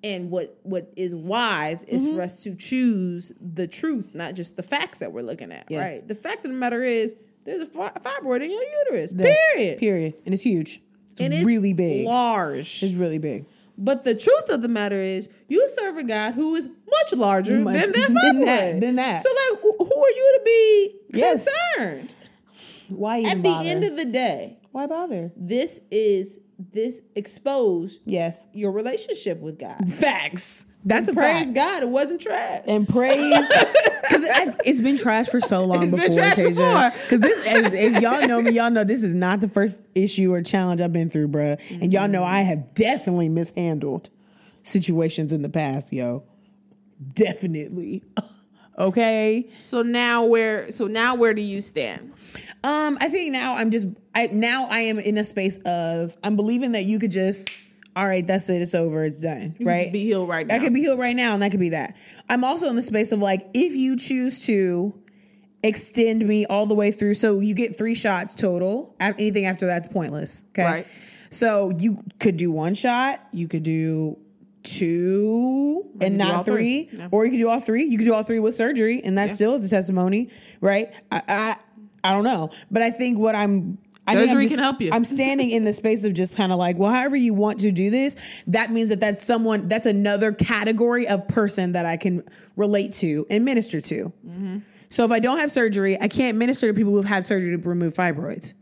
A: And what what is wise is
B: Mm-hmm.
A: for us to choose the truth, not just the facts that we're looking at.
B: Yes.
A: Right. The fact of the matter is, there's a fibroid in your uterus.
B: this.
A: Period.
B: Period. And it's huge. It's
A: And it's
B: really big.
A: large.
B: It's really big.
A: But the truth of the matter is, you serve a God who is much larger
B: Much-
A: than that
B: than
A: fibroid.
B: that, than that.
A: So, like, who are you to be
B: Yes.
A: concerned?
B: Why even
A: At the
B: bother?
A: end of the day,
B: Why bother?
A: this is this exposed
B: Yes.
A: your relationship with God.
B: Facts. That's a
A: Praise
B: fact.
A: God, it wasn't trash.
B: and praise because it's been trash for so long
A: It's been
B: before. Because this, as, if y'all know me, y'all know this is not the first issue or challenge I've been through, bruh. And y'all know I have definitely mishandled situations in the past, yo. Definitely. okay.
A: so now where so now where do you stand?
B: Um, I think now I'm just I now I am in a space of I'm believing that you could just all right, that's it, it's over, it's done.
A: You
B: right?
A: be healed right now.
B: I could be healed right now, and that could be that. I'm also in the space of like, if you choose to extend me all the way through, so you get three shots total. Anything after that's pointless. Okay.
A: Right.
B: So you could do one shot, you could do two and not
A: three.
B: three,
A: Yeah.
B: or you could do all three. You could do all three with surgery, and that
A: Yeah.
B: still is a testimony, right? I, I I don't know, but I think what I'm. I think I'm
A: Surgery
B: just-
A: can help you.
B: I'm standing in the space of just kind of like, well, however you want to do this, that means that that's someone, that's another category of person that I can relate to and minister to. Mm-hmm. So if I don't have surgery, I can't minister to people who've had surgery to remove fibroids.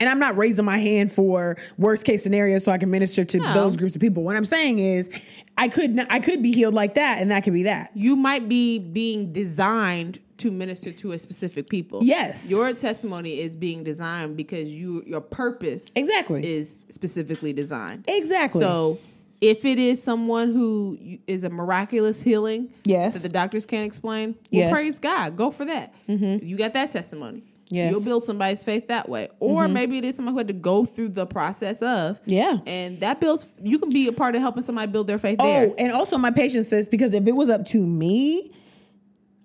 B: And I'm not raising my hand for worst case scenario so I can minister to
A: No.
B: those groups of people. What I'm saying is, I could I could be healed like that, and that could be that.
A: You might be being designed to minister to a specific people.
B: Yes.
A: Your testimony is being designed because you your purpose
B: Exactly.
A: is specifically designed.
B: Exactly.
A: So if it is someone who is a miraculous healing
B: Yes.
A: that the doctors can't explain, well,
B: Yes. Mm-hmm.
A: praise God. Go for that. You got that testimony.
B: Yes.
A: You'll build somebody's faith that way. Or maybe it is someone who had to go through the process of.
B: Yeah.
A: And that builds, you can be a part of helping somebody build their faith there.
B: Oh,
A: there.
B: and also my patient says because if it was up to me,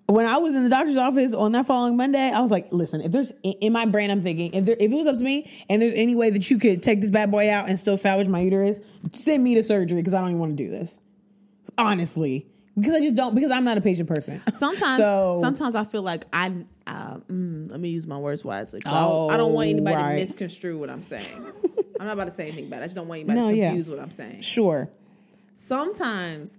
B: when I was in the doctor's office on that following Monday, I was like, listen, if there's in my brain, I'm thinking if there if it was up to me and there's any way that you could take this bad boy out and still salvage my uterus, send me to surgery because I don't even want to do this. Honestly. Because I just don't because I'm not a patient person.
A: Sometimes,
B: So-
A: sometimes I feel like I. Uh, mm, let me use my words wisely. I, don't, I don't want
B: Oh,
A: anybody
B: right.
A: to misconstrue what I'm saying. I'm not about to say anything bad. I just don't want anybody
B: No,
A: to
B: yeah.
A: confuse what I'm saying.
B: Sure.
A: Sometimes,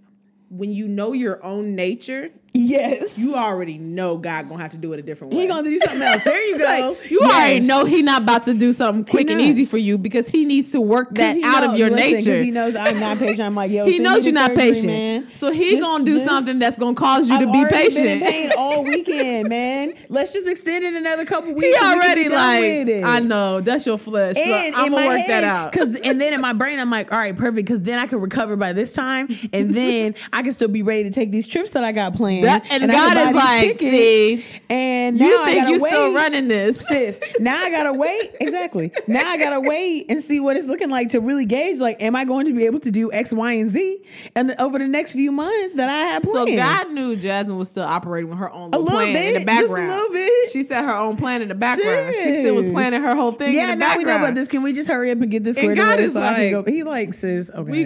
A: when you know your own nature,
B: Yes.
A: you already know God gonna have to do it a different way.
B: He gonna do something else. There you go.
A: Like, you
B: Yes.
A: already know he not about to do something quick and easy for you because he needs to work that out
B: knows-
A: of your
B: listen,
A: nature.
B: 'cause He knows I'm not patient. I'm like, yo,
A: He knows you're
B: to
A: not
B: surgery,
A: patient,
B: man.
A: so he gonna do something that's gonna cause you
B: I've
A: to be patient.
B: Been in pain all weekend, man. Let's just extend it another couple weeks.
A: he
B: and we
A: already like. I know that's your flesh. So
B: And
A: I'm
B: in
A: gonna work
B: head,
A: that out.
B: Cause and then in my brain, I'm like, all right, perfect. Because then I can recover by this time, and then I can still be ready to take these trips that I got planned.
A: That- and
B: I
A: God is like,
B: tickets,
A: see,
B: and now
A: you
B: I
A: think
B: gotta
A: you
B: wait.
A: still running this?
B: sis. Now I gotta wait. Exactly. Now I gotta wait and see what it's looking like to really gauge. Like, am I going to be able to do X, Y, and Z, and the, over the next few months that I have planned. So?
A: God knew Jasmine was still operating with her own
B: a
A: little plan
B: bit,
A: in the
B: just a
A: background.
B: little bit.
A: She set her own plan in the background. She still was planning her whole thing.
B: Yeah, now we know about this. Can we just hurry up and get this
A: And
B: squared
A: God
B: away
A: is
B: so I can
A: like,
B: go? He like, sis, okay,
A: We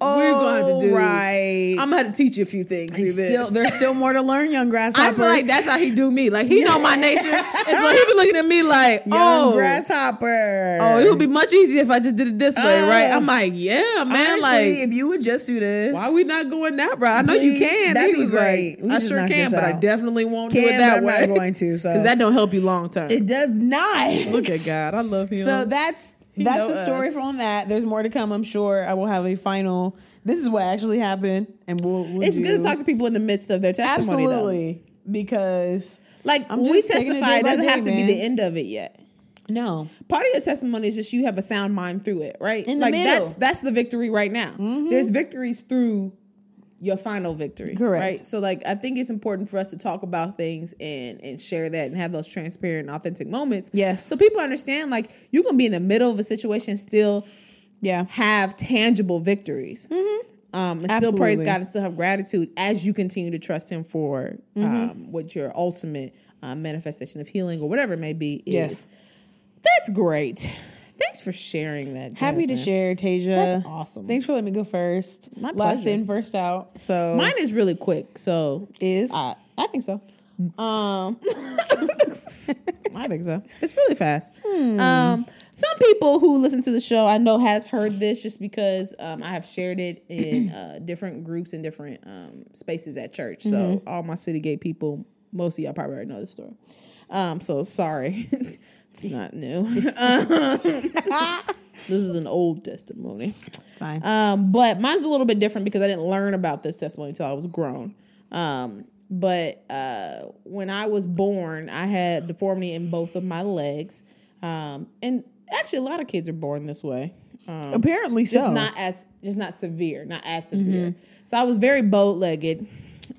B: oh,
A: gonna have to oh, do
B: right.
A: I'm gonna have to teach you a few things. through
B: He's
A: this.
B: still, there's still more to learn, young
A: I
B: grasshopper.
A: feel like that's how he do me. Like he know my nature, and so he be looking at me like,
B: young
A: oh,
B: grasshopper.
A: oh, it would be much easier if I just did it this way,
B: Oh.
A: right? I'm like, yeah, man.
B: Honestly,
A: like,
B: if you would just do this,
A: why we not going that route? I know you can.
B: that'd
A: He
B: be great.
A: like, I sure can, but I definitely won't do
B: Can,
A: it that way.
B: I'm not going to. So
A: because that don't help you long term.
B: it does not.
A: Look at God, I love him.
B: So that's that's the story
A: us.
B: from that. There's more to come. I'm sure. I will have a final. This is what actually happened, and we'll. we'll
A: it's
B: do-
A: good to talk to people in the midst of their testimony. Though.
B: Because
A: Like we
B: it
A: testify, it doesn't
B: day,
A: have to
B: man.
A: be the end of it yet.
B: no,
A: Part of your testimony is just you have a sound mind through it, right?
B: In the
A: like
B: middle.
A: that's that's the victory right now. Mm-hmm. There's victories through your final victory.
B: Correct.
A: Right. So like I think it's important for us to talk about things and and share that and have those transparent authentic moments.
B: Yes.
A: So people understand like you can be in the middle of a situation still
B: yeah,
A: have tangible victories. Um, and still praise God and still have gratitude as you continue to trust Him for um, what your ultimate uh, manifestation of healing or whatever it may be is.
B: Yes.
A: That's great. Thanks for sharing that.
B: happy to share, Tasia.
A: That's awesome.
B: Thanks for letting me go first.
A: My
B: Last
A: pleasure.
B: in, first out. So
A: Mine is really quick, so
B: is
A: I, I think so. Um, I think so. It's really fast. Um, some people who listen to the show I know have heard this just because um, I have shared it in uh, different groups and different um, spaces at church. So all my city gate people, most of y'all probably already know the story. Um, so sorry, it's not new. this is an old testimony.
B: it's fine.
A: Um, but mine's a little bit different because I didn't learn about this testimony until I was grown. Um, but uh, when I was born, I had deformity in both of my legs. Um, and actually, a lot of kids are born this way. Um,
B: Apparently so.
A: just not as just not severe, not as severe. So I was very bow legged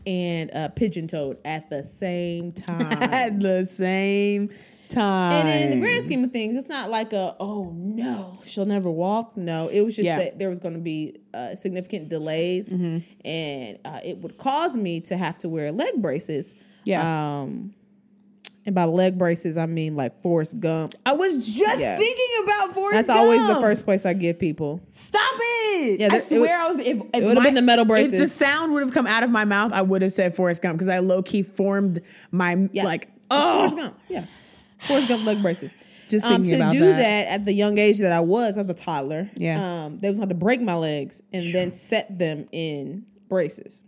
A: and uh, pigeon toed at the same time.
B: at the same time.
A: And in the grand scheme of things, it's not like a oh no, she'll never walk. No, it was just
B: Yeah.
A: that there was going to be uh, significant delays, and uh, it would cause me to have to wear leg braces.
B: Yeah.
A: Um, and by leg braces, I mean like Forrest Gump.
B: I was just
A: Yeah.
B: thinking about Forrest Gump.
A: That's always the first place I give people.
B: Stop it!
A: Yeah,
B: I
A: there- it
B: swear
A: was-
B: I was. If, if
A: it would've been the metal
B: If the sound would have come out of my mouth, I would have said Forrest Gump because I low key formed my
A: Yeah,
B: like. Oh,
A: Forrest Gump. Yeah, Forrest Gump leg braces.
B: Just
A: um, to do
B: that.
A: that. at the young age that I was, I was a toddler.
B: Yeah.
A: um, they was going to break my legs and then set them in braces.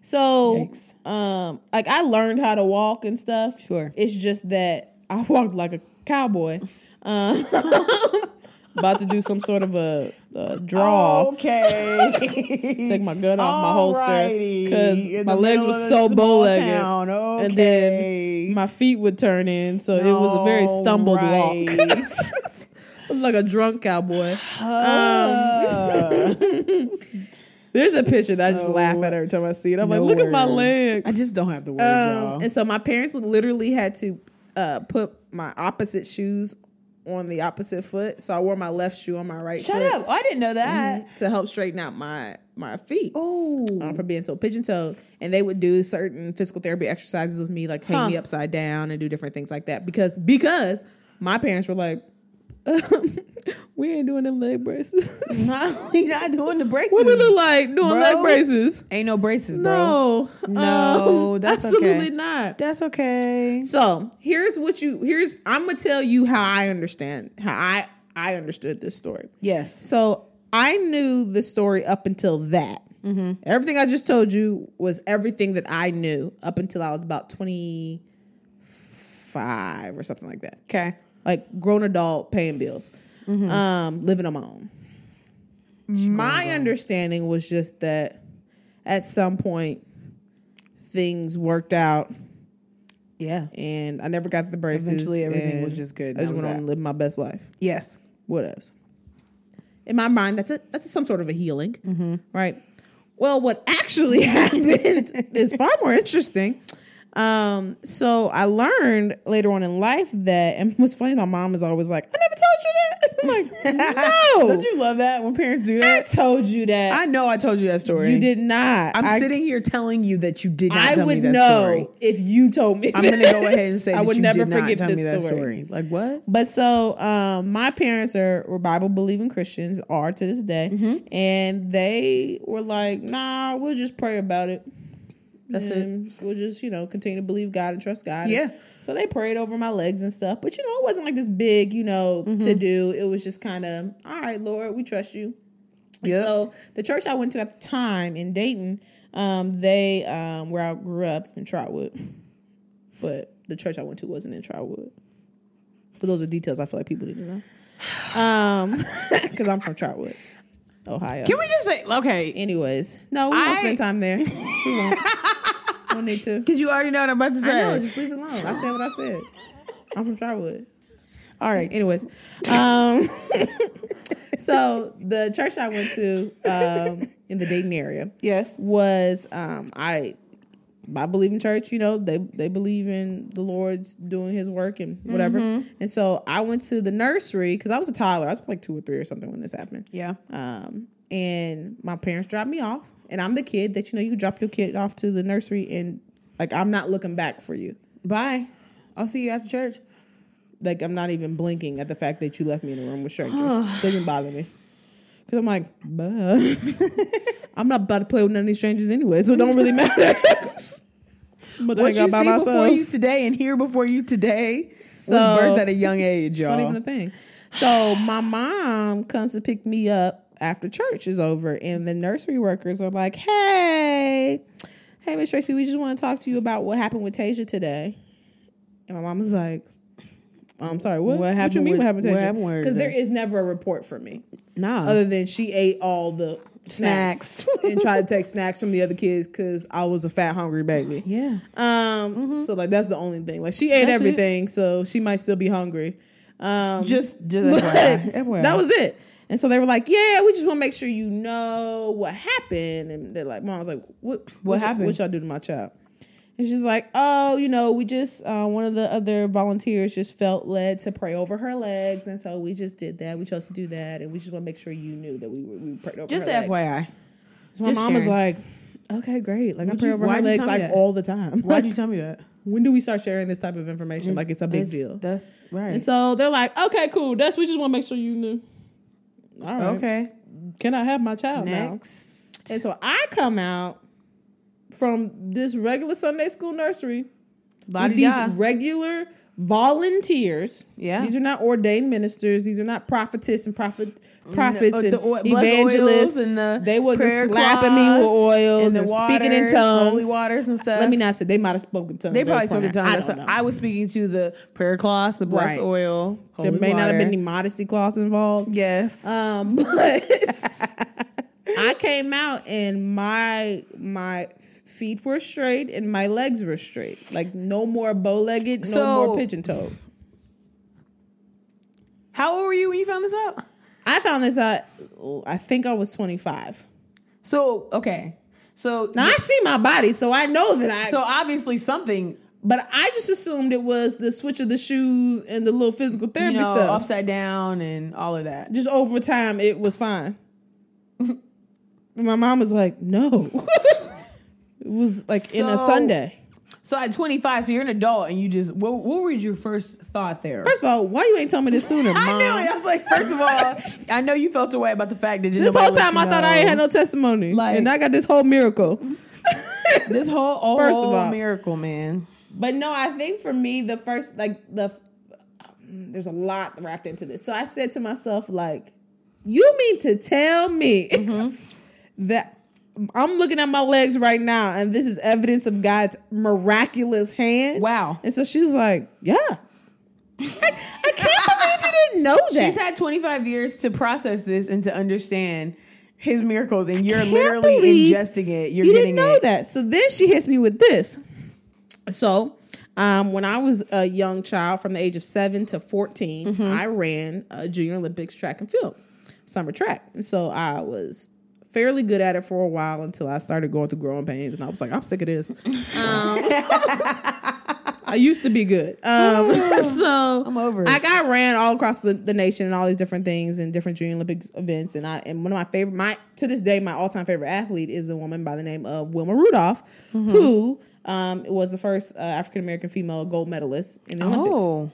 A: So,
B: Yikes.
A: um, like I learned how to walk and stuff.
B: Sure.
A: it's just that I walked like a cowboy. Um, about to do some sort of a, a draw.
B: Okay.
A: Take my gun off my holster because my legs were so bow legged,
B: town.
A: and then my feet would turn in, so it was a very stumbled walk. Like a drunk cowboy.
B: Uh,
A: There's a picture that I just laugh at every time I see it. I'm
B: no
A: like, look at my legs.
B: I just don't have the words,
A: Um, and so my parents literally had to uh, put my opposite shoes on the opposite foot, so I wore my left shoe on my right. Foot.
B: Shut
A: foot
B: up! I didn't know that.
A: to help straighten out my my feet.
B: Oh,
A: um, for being so pigeon toed. And they would do certain physical therapy exercises with me, like hang
B: Huh.
A: me upside down and do different things like that. Because because my parents were like, we ain't doing them leg braces.
B: not, we not doing the braces.
A: what we look like doing
B: Bro.
A: leg braces?
B: Ain't no braces, bro.
A: No,
B: No,
A: um,
B: that's
A: absolutely
B: okay.
A: not.
B: That's okay.
A: So here's what you here's I'm gonna tell you how I understand how I I understood this story.
B: Yes.
A: So I knew the story up until that.
B: Mm-hmm.
A: Everything I just told you was everything that I knew up until I was about 25 or something like that.
B: Okay.
A: Like grown adult paying bills, um, living on my own. My understanding was just that at some point things worked out
B: Yeah.
A: and I never got the braces.
B: Eventually everything was just good.
A: I just went on and lived my best life
B: Yes.
A: What else? In my mind, that's a that's some sort of a healing,
B: Mm-hmm.
A: right? Well, what actually happened is far more interesting. Um, so I learned later on in life that, and what's funny, my mom is always like, "I never told you that." I'm like, "No,
B: Don't you love that when parents do that?
A: I told you that.
B: I know I told you that story.
A: you did not.
B: I'm
A: I,
B: sitting here telling you that you did not
A: I
B: tell
A: would
B: me that
A: know
B: story.
A: if you told me.
B: I'm gonna go ahead and say
A: I would never forget
B: tell
A: this
B: me that
A: story.
B: story. Like what?
A: But so um, my parents are were Bible believing Christians, are to this day,
B: Mm-hmm.
A: and they were like, "Nah, we'll just pray about it.
B: That's it.
A: and We'll just you know continue to believe God and trust God."
B: Yeah.
A: So they prayed over my legs and stuff, but you know it wasn't like this big you know
B: Mm-hmm.
A: to do. It was just kind of, all right, Lord, we trust you. And
B: Yep.
A: So the church I went to at the time in Dayton, um, they um, where I grew up in Trotwood, but the church I went to wasn't in Trotwood. But those are details I feel like people need to know. Um, because I'm from Trotwood, Ohio.
B: Can we just say okay?
A: Anyways, no, we won't spend time there. We won't. don't need to.
B: Because you already know what I'm about to say.
A: I know, just leave it alone. I said what I said. I'm from Trotwood. All right. Anyways, um, so the church I went to um, in the Dayton area
B: yes.
A: was um, I I believe in church. You know, they they believe in the Lord's doing His work and whatever. And so I went to the nursery because I was a toddler. I was like two or three or something when this happened.
B: Yeah.
A: Um, and my parents dropped me off, and I'm the kid that you know you drop your kid off to the nursery, and like I'm not looking back for you.
B: Bye. I'll see you after church.
A: Like I'm not even blinking at the fact that you left me in a room with strangers. Doesn't bother me because I'm like, "Buh." I'm not about to play with none of these strangers anyway, so it don't really matter. but
B: What you
A: by
B: see before
A: myself.
B: you today and hear before you today
A: So-
B: was birthed at a young age, y'all.
A: not even a thing. So my mom comes to pick me up after church is over, and the nursery workers are like, "Hey, hey, Miss Tracy, we just want to talk to you about what happened with Tasia today." And my mom was like, "I'm sorry, what?
B: What
A: you
B: happened
A: mean?
B: with-
A: what happened with
B: what
A: Tasia?
B: happened with her
A: Because there is never a report for me,
B: nah.
A: other than she ate all the snacks,
B: Snacks.
A: and tried to take snacks from the other kids because I was a fat, hungry baby.
B: yeah.
A: Um, so like that's the only thing. Like she ate
B: That's it.
A: everything, so she might still be hungry. Um,
B: Just just. FYI.
A: that was it. And so they were like, "Yeah, we just want to make sure you know what happened." And they're like, "Mom was like, what? What, y-
B: happened?
A: What y'all do to my child?" And she's like, "Oh, you know, we just uh, one of the other volunteers just felt led to pray over her legs, and so we just did that. We chose to do that, and we just want to make sure you knew that we we prayed over
B: just
A: her legs."
B: FYI.
A: So my
B: just
A: mom was like, "Okay, great. Like I
B: Would
A: pray
B: you-
A: over her legs like all the time.
B: Why'd you tell me that?
A: when do we start sharing this type of information? Like it's a big
B: That's-
A: deal."
B: That's right.
A: And so they're like, "Okay, cool. That's we just want to make sure you knew." All right.
B: okay.
A: Can I have my child now?
B: Next.
A: And so I come out from this regular Sunday school nursery with these regular volunteers.
B: Yeah.
A: These are not ordained ministers. These are not prophetess and prophet prophets
B: the
A: and
B: oil- blessed
A: evangelists.
B: and the
A: they wasn't slapping me with oils
B: and
A: and,
B: the
A: speaking in tongues.
B: holy waters and stuff.
A: Let me not say they might have spoken tongues.
B: They probably spoke in tongues.
A: I don't know.
B: I was speaking to the prayer cloths, the blessed
A: Right.
B: oil.
A: there may not have been any modesty cloths involved.
B: Yes.
A: Um, but I came out and my my feet were straight and my legs were straight. Like no more bow legged, no
B: So-
A: more pigeon toed.
B: How old were you when you found this out?
A: I found this out. I think I was twenty five.
B: So okay. So
A: Now I see my body, so I know that I.
B: so obviously something
A: but I just assumed it was the switch of the shoes and the little physical
B: You
A: therapy
B: know,
A: stuff.
B: upside down and all of that.
A: just over time, it was fine. My mom was like, "No." it was like in a Sunday.
B: So at 25, so you're an adult, and you just what, what was your first thought there?
A: First of all, why you ain't telling me this sooner, mom?
B: I knew it. I was like, first of all, I know you felt away about the fact that
A: This whole time I thought I ain't had no testimony,
B: Like-
A: and I got this whole miracle.
B: this whole
A: First of all.
B: miracle, man.
A: But no, I think for me, the first like the there's a lot wrapped into this. So I said to myself, like, you mean to tell me mm-hmm. that I'm looking at my legs right now, and this is evidence of God's miraculous hand?
B: Wow.
A: And so she's like, yeah. I, I can't believe you didn't know that.
B: She's had 25 years to process this and to understand his miracles, and you're literally ingesting it. You're
A: you
B: getting
A: didn't know
B: it.
A: that. So then she hits me with this. So, um, when I was a young child, from the age of seven to 14,
B: Mm-hmm.
A: I ran uh, Junior Olympics track and field, summer track. And so I was fairly good at it for a while until I started going through growing pains. And I was like, I'm sick of this. Um, I used to be good. Um, so
B: I'm over it.
A: I got ran all across the, the nation and all these different things and different Junior Olympics events. And I and one of my favorite, my to this day, my all time favorite athlete is a woman by the name of Wilma Rudolph,
B: Mm-hmm.
A: who um, was the first uh, African American female gold medalist in the Olympics.
B: Oh,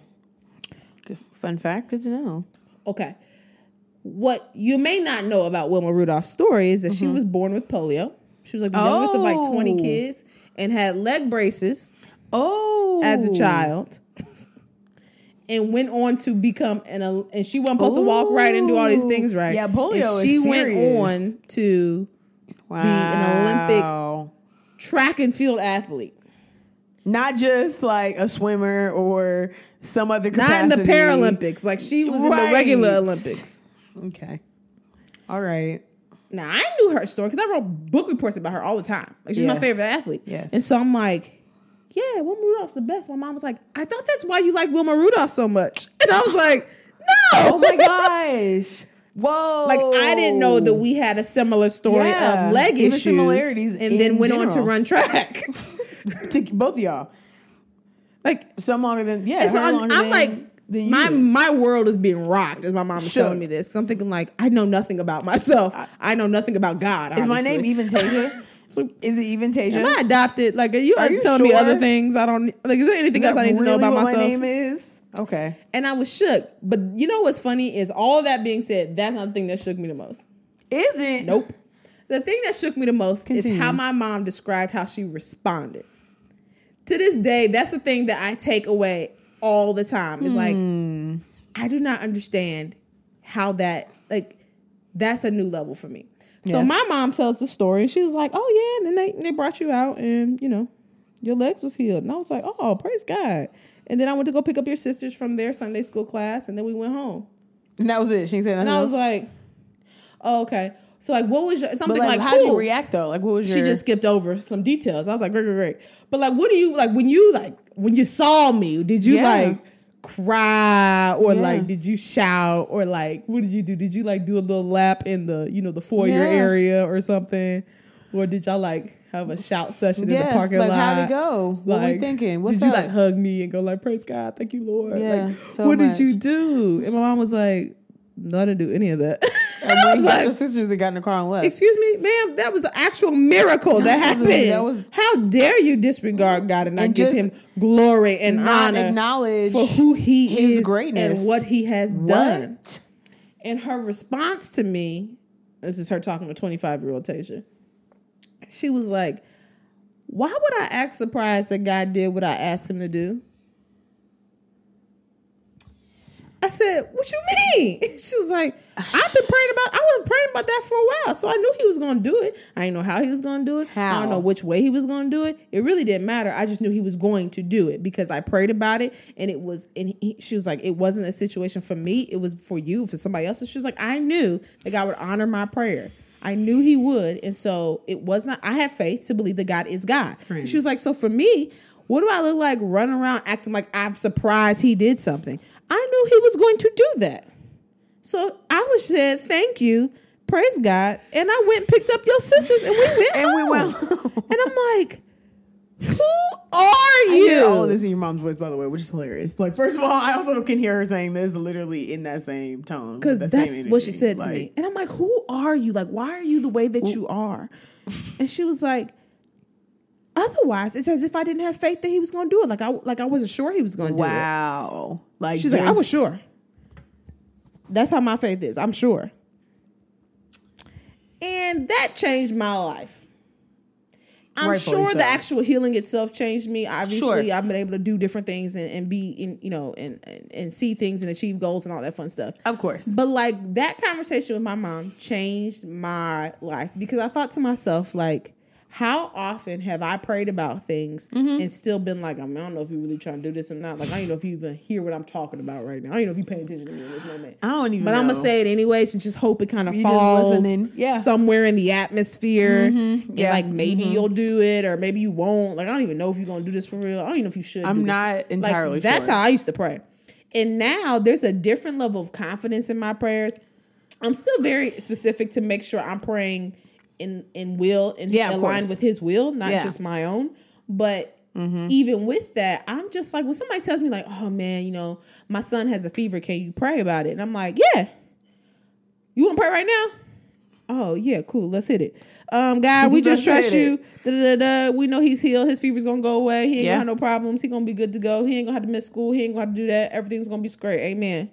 B: fun fact. Good to know.
A: Okay. What you may not know about Wilma Rudolph's story is that she was born with polio. She was like the youngest of like 20
B: Mm-hmm. Oh.
A: kids and had leg braces
B: Oh,
A: as a child and went on to become an and she wasn't supposed to walk right and do all these things right.
B: Yeah, polio
A: she went on to
B: wow.
A: an Olympic- track and field athlete.
B: not just like a swimmer or some other
A: Not
B: capacity.
A: in the Paralympics. Like she was in the regular Olympics.
B: Okay. All right.
A: Now I knew her story because I wrote book reports about her all the time. Like she's my favorite athlete.
B: Yes.
A: And so I'm like, yeah, Wilma Rudolph's the best. My mom was like, I thought that's why you like Wilma Rudolph so much. And I was like, no.
B: Oh my gosh. Whoa.
A: Like I didn't know that we had a similar story
B: Yeah.
A: of leg
B: Even
A: issues,
B: similarities
A: and then went on to run track.
B: to both of y'all.
A: like,
B: Some longer than yeah.
A: so I'm, I'm
B: than-
A: like, my my world is being rocked as my mom is
B: Shook.
A: telling me this. 'Cause I'm thinking like, I know nothing about myself. I know nothing about God.
B: Is my name even Tasia?
A: So,
B: Is it even Tasia?
A: Am I adopted? Like, are you,
B: Are you
A: telling me other things? I don't like. Is there anything
B: Is
A: else I need to know about
B: what
A: myself?
B: my name is? Okay.
A: and I was shook. But you know what's funny is all that being said, that's not the thing that shook me the most.
B: Is it?
A: Nope. The thing that shook me the most
B: Continue.
A: is how my mom described how she responded. To this day, that's the thing that I take away all the time. Is like,
B: Hmm.
A: I do not understand how that like that's a new level for me. So
B: Yes.
A: my mom tells the story and she was like, Oh yeah, and then they, they brought you out and you know, your legs was healed. And I was like, Oh, praise God. And then I went to go pick up your sisters from their Sunday school class and then we went home.
B: And that was it. She didn't nothing
A: And I was like, Oh, okay. So like what was your something
B: but like,
A: like,
B: how
A: cool.
B: you react though? Like, what was your?
A: She just skipped over some details. I was like, great, great, great. But like, what do you like when you like when you saw me? Did you
B: Yeah.
A: like cry or
B: Yeah.
A: like did you shout or like what did you do? Did you like do a little lap in the you know the foyer
B: Yeah.
A: area or something? Or did y'all like have a shout session in the
B: yeah.
A: parking
B: Like,
A: lot?
B: how'd it go? What were
A: Like,
B: you thinking? What's
A: did you like hug me and go like praise God, thank you Lord?
B: Yeah,
A: like,
B: so
A: what did you do? And my mom was like, no, I didn't do any of that.
B: And when
A: was
B: got
A: like,
B: your sisters that got in the car and left.
A: Excuse me, ma'am. That was an actual miracle that happened.
B: that was-
A: How dare you disregard God and not
B: And
A: give Him glory and
B: Not
A: honor
B: acknowledge
A: for who He
B: His
A: is
B: greatness.
A: and what He has done? And her response to me, this is her talking to twenty five year old Tasha. She was like, "Why would I act surprised that God did what I asked Him to do?" I said, "What you mean?" She was like, "I've been praying about. I was praying about that for a while, so I knew He was going to do it. I didn't know how He was going to do it. I don't know which way He was going to do it. It really didn't matter. I just knew He was going to do it because I prayed about it, and it was. And he, she was like, "It wasn't a situation for me. It was for you, for somebody else." And she was like, "I knew that God would honor my prayer." I knew he would. And so it was not, I have faith to believe that God is God. She was like, so for me, what do I look like running around acting like I'm surprised he did something? I knew he was going to do that. So I was said, thank you, praise God. And I went and picked up your sisters and we went
B: And we went home.
A: And I'm like, who are you?
B: all of this in your mom's voice, by the way, which is hilarious. Like, first of all, I also can hear her saying this literally in that same tone.
A: because
B: that
A: that's what she said to me and i'm like who are you like why are you the way that you are and she was like otherwise it's as if i didn't have faith that he was going to do it like i like i wasn't sure he was going to do it
B: Wow. Like,
A: she's like i was sure that's how my faith is i'm sure and that changed my life I'm
B: Rightfully
A: sure
B: so.
A: the actual healing itself changed me. Obviously,
B: Sure.
A: I've been able to do different things and, and be in, you know, and, and and see things and achieve goals and all that fun stuff.
B: Of course.
A: But like that conversation with my mom changed my life because I thought to myself, like, how often have I prayed about things
B: Mm-hmm.
A: and still been like, I, mean, I don't know if you're really trying to do this or not. Like, I don't know if you even hear what I'm talking about right now. I don't know if you pay attention to me in this moment.
B: I don't even
A: But I'm gonna say it anyways and just hope it kind of falls.
B: Yeah.
A: somewhere in the atmosphere. And
B: Yeah.
A: like maybe you'll do it or maybe you won't. Like I don't even know if you're gonna do this for real. I don't even know if you should.
B: I'm not
A: Like,
B: entirely
A: That's how I used to pray. And now there's a different level of confidence in my prayers. I'm still very specific to make sure I'm praying in in will and
B: Yeah,
A: aligned with His will, not
B: Yeah.
A: just my own. But even with that, I'm just like when somebody tells me like, "Oh man, you know, my son has a fever. Can you pray about it?" And I'm like, "Yeah." You want to pray right now? Oh yeah, cool. Let's hit it. Um, God, we just trust you. Da, da, da. We know he's healed. His fever's gonna go away. He ain't
B: Yeah.
A: gonna have no problems. He gonna be good to go. He ain't gonna have to miss school. He ain't gonna have to do that. Everything's gonna be great. Amen.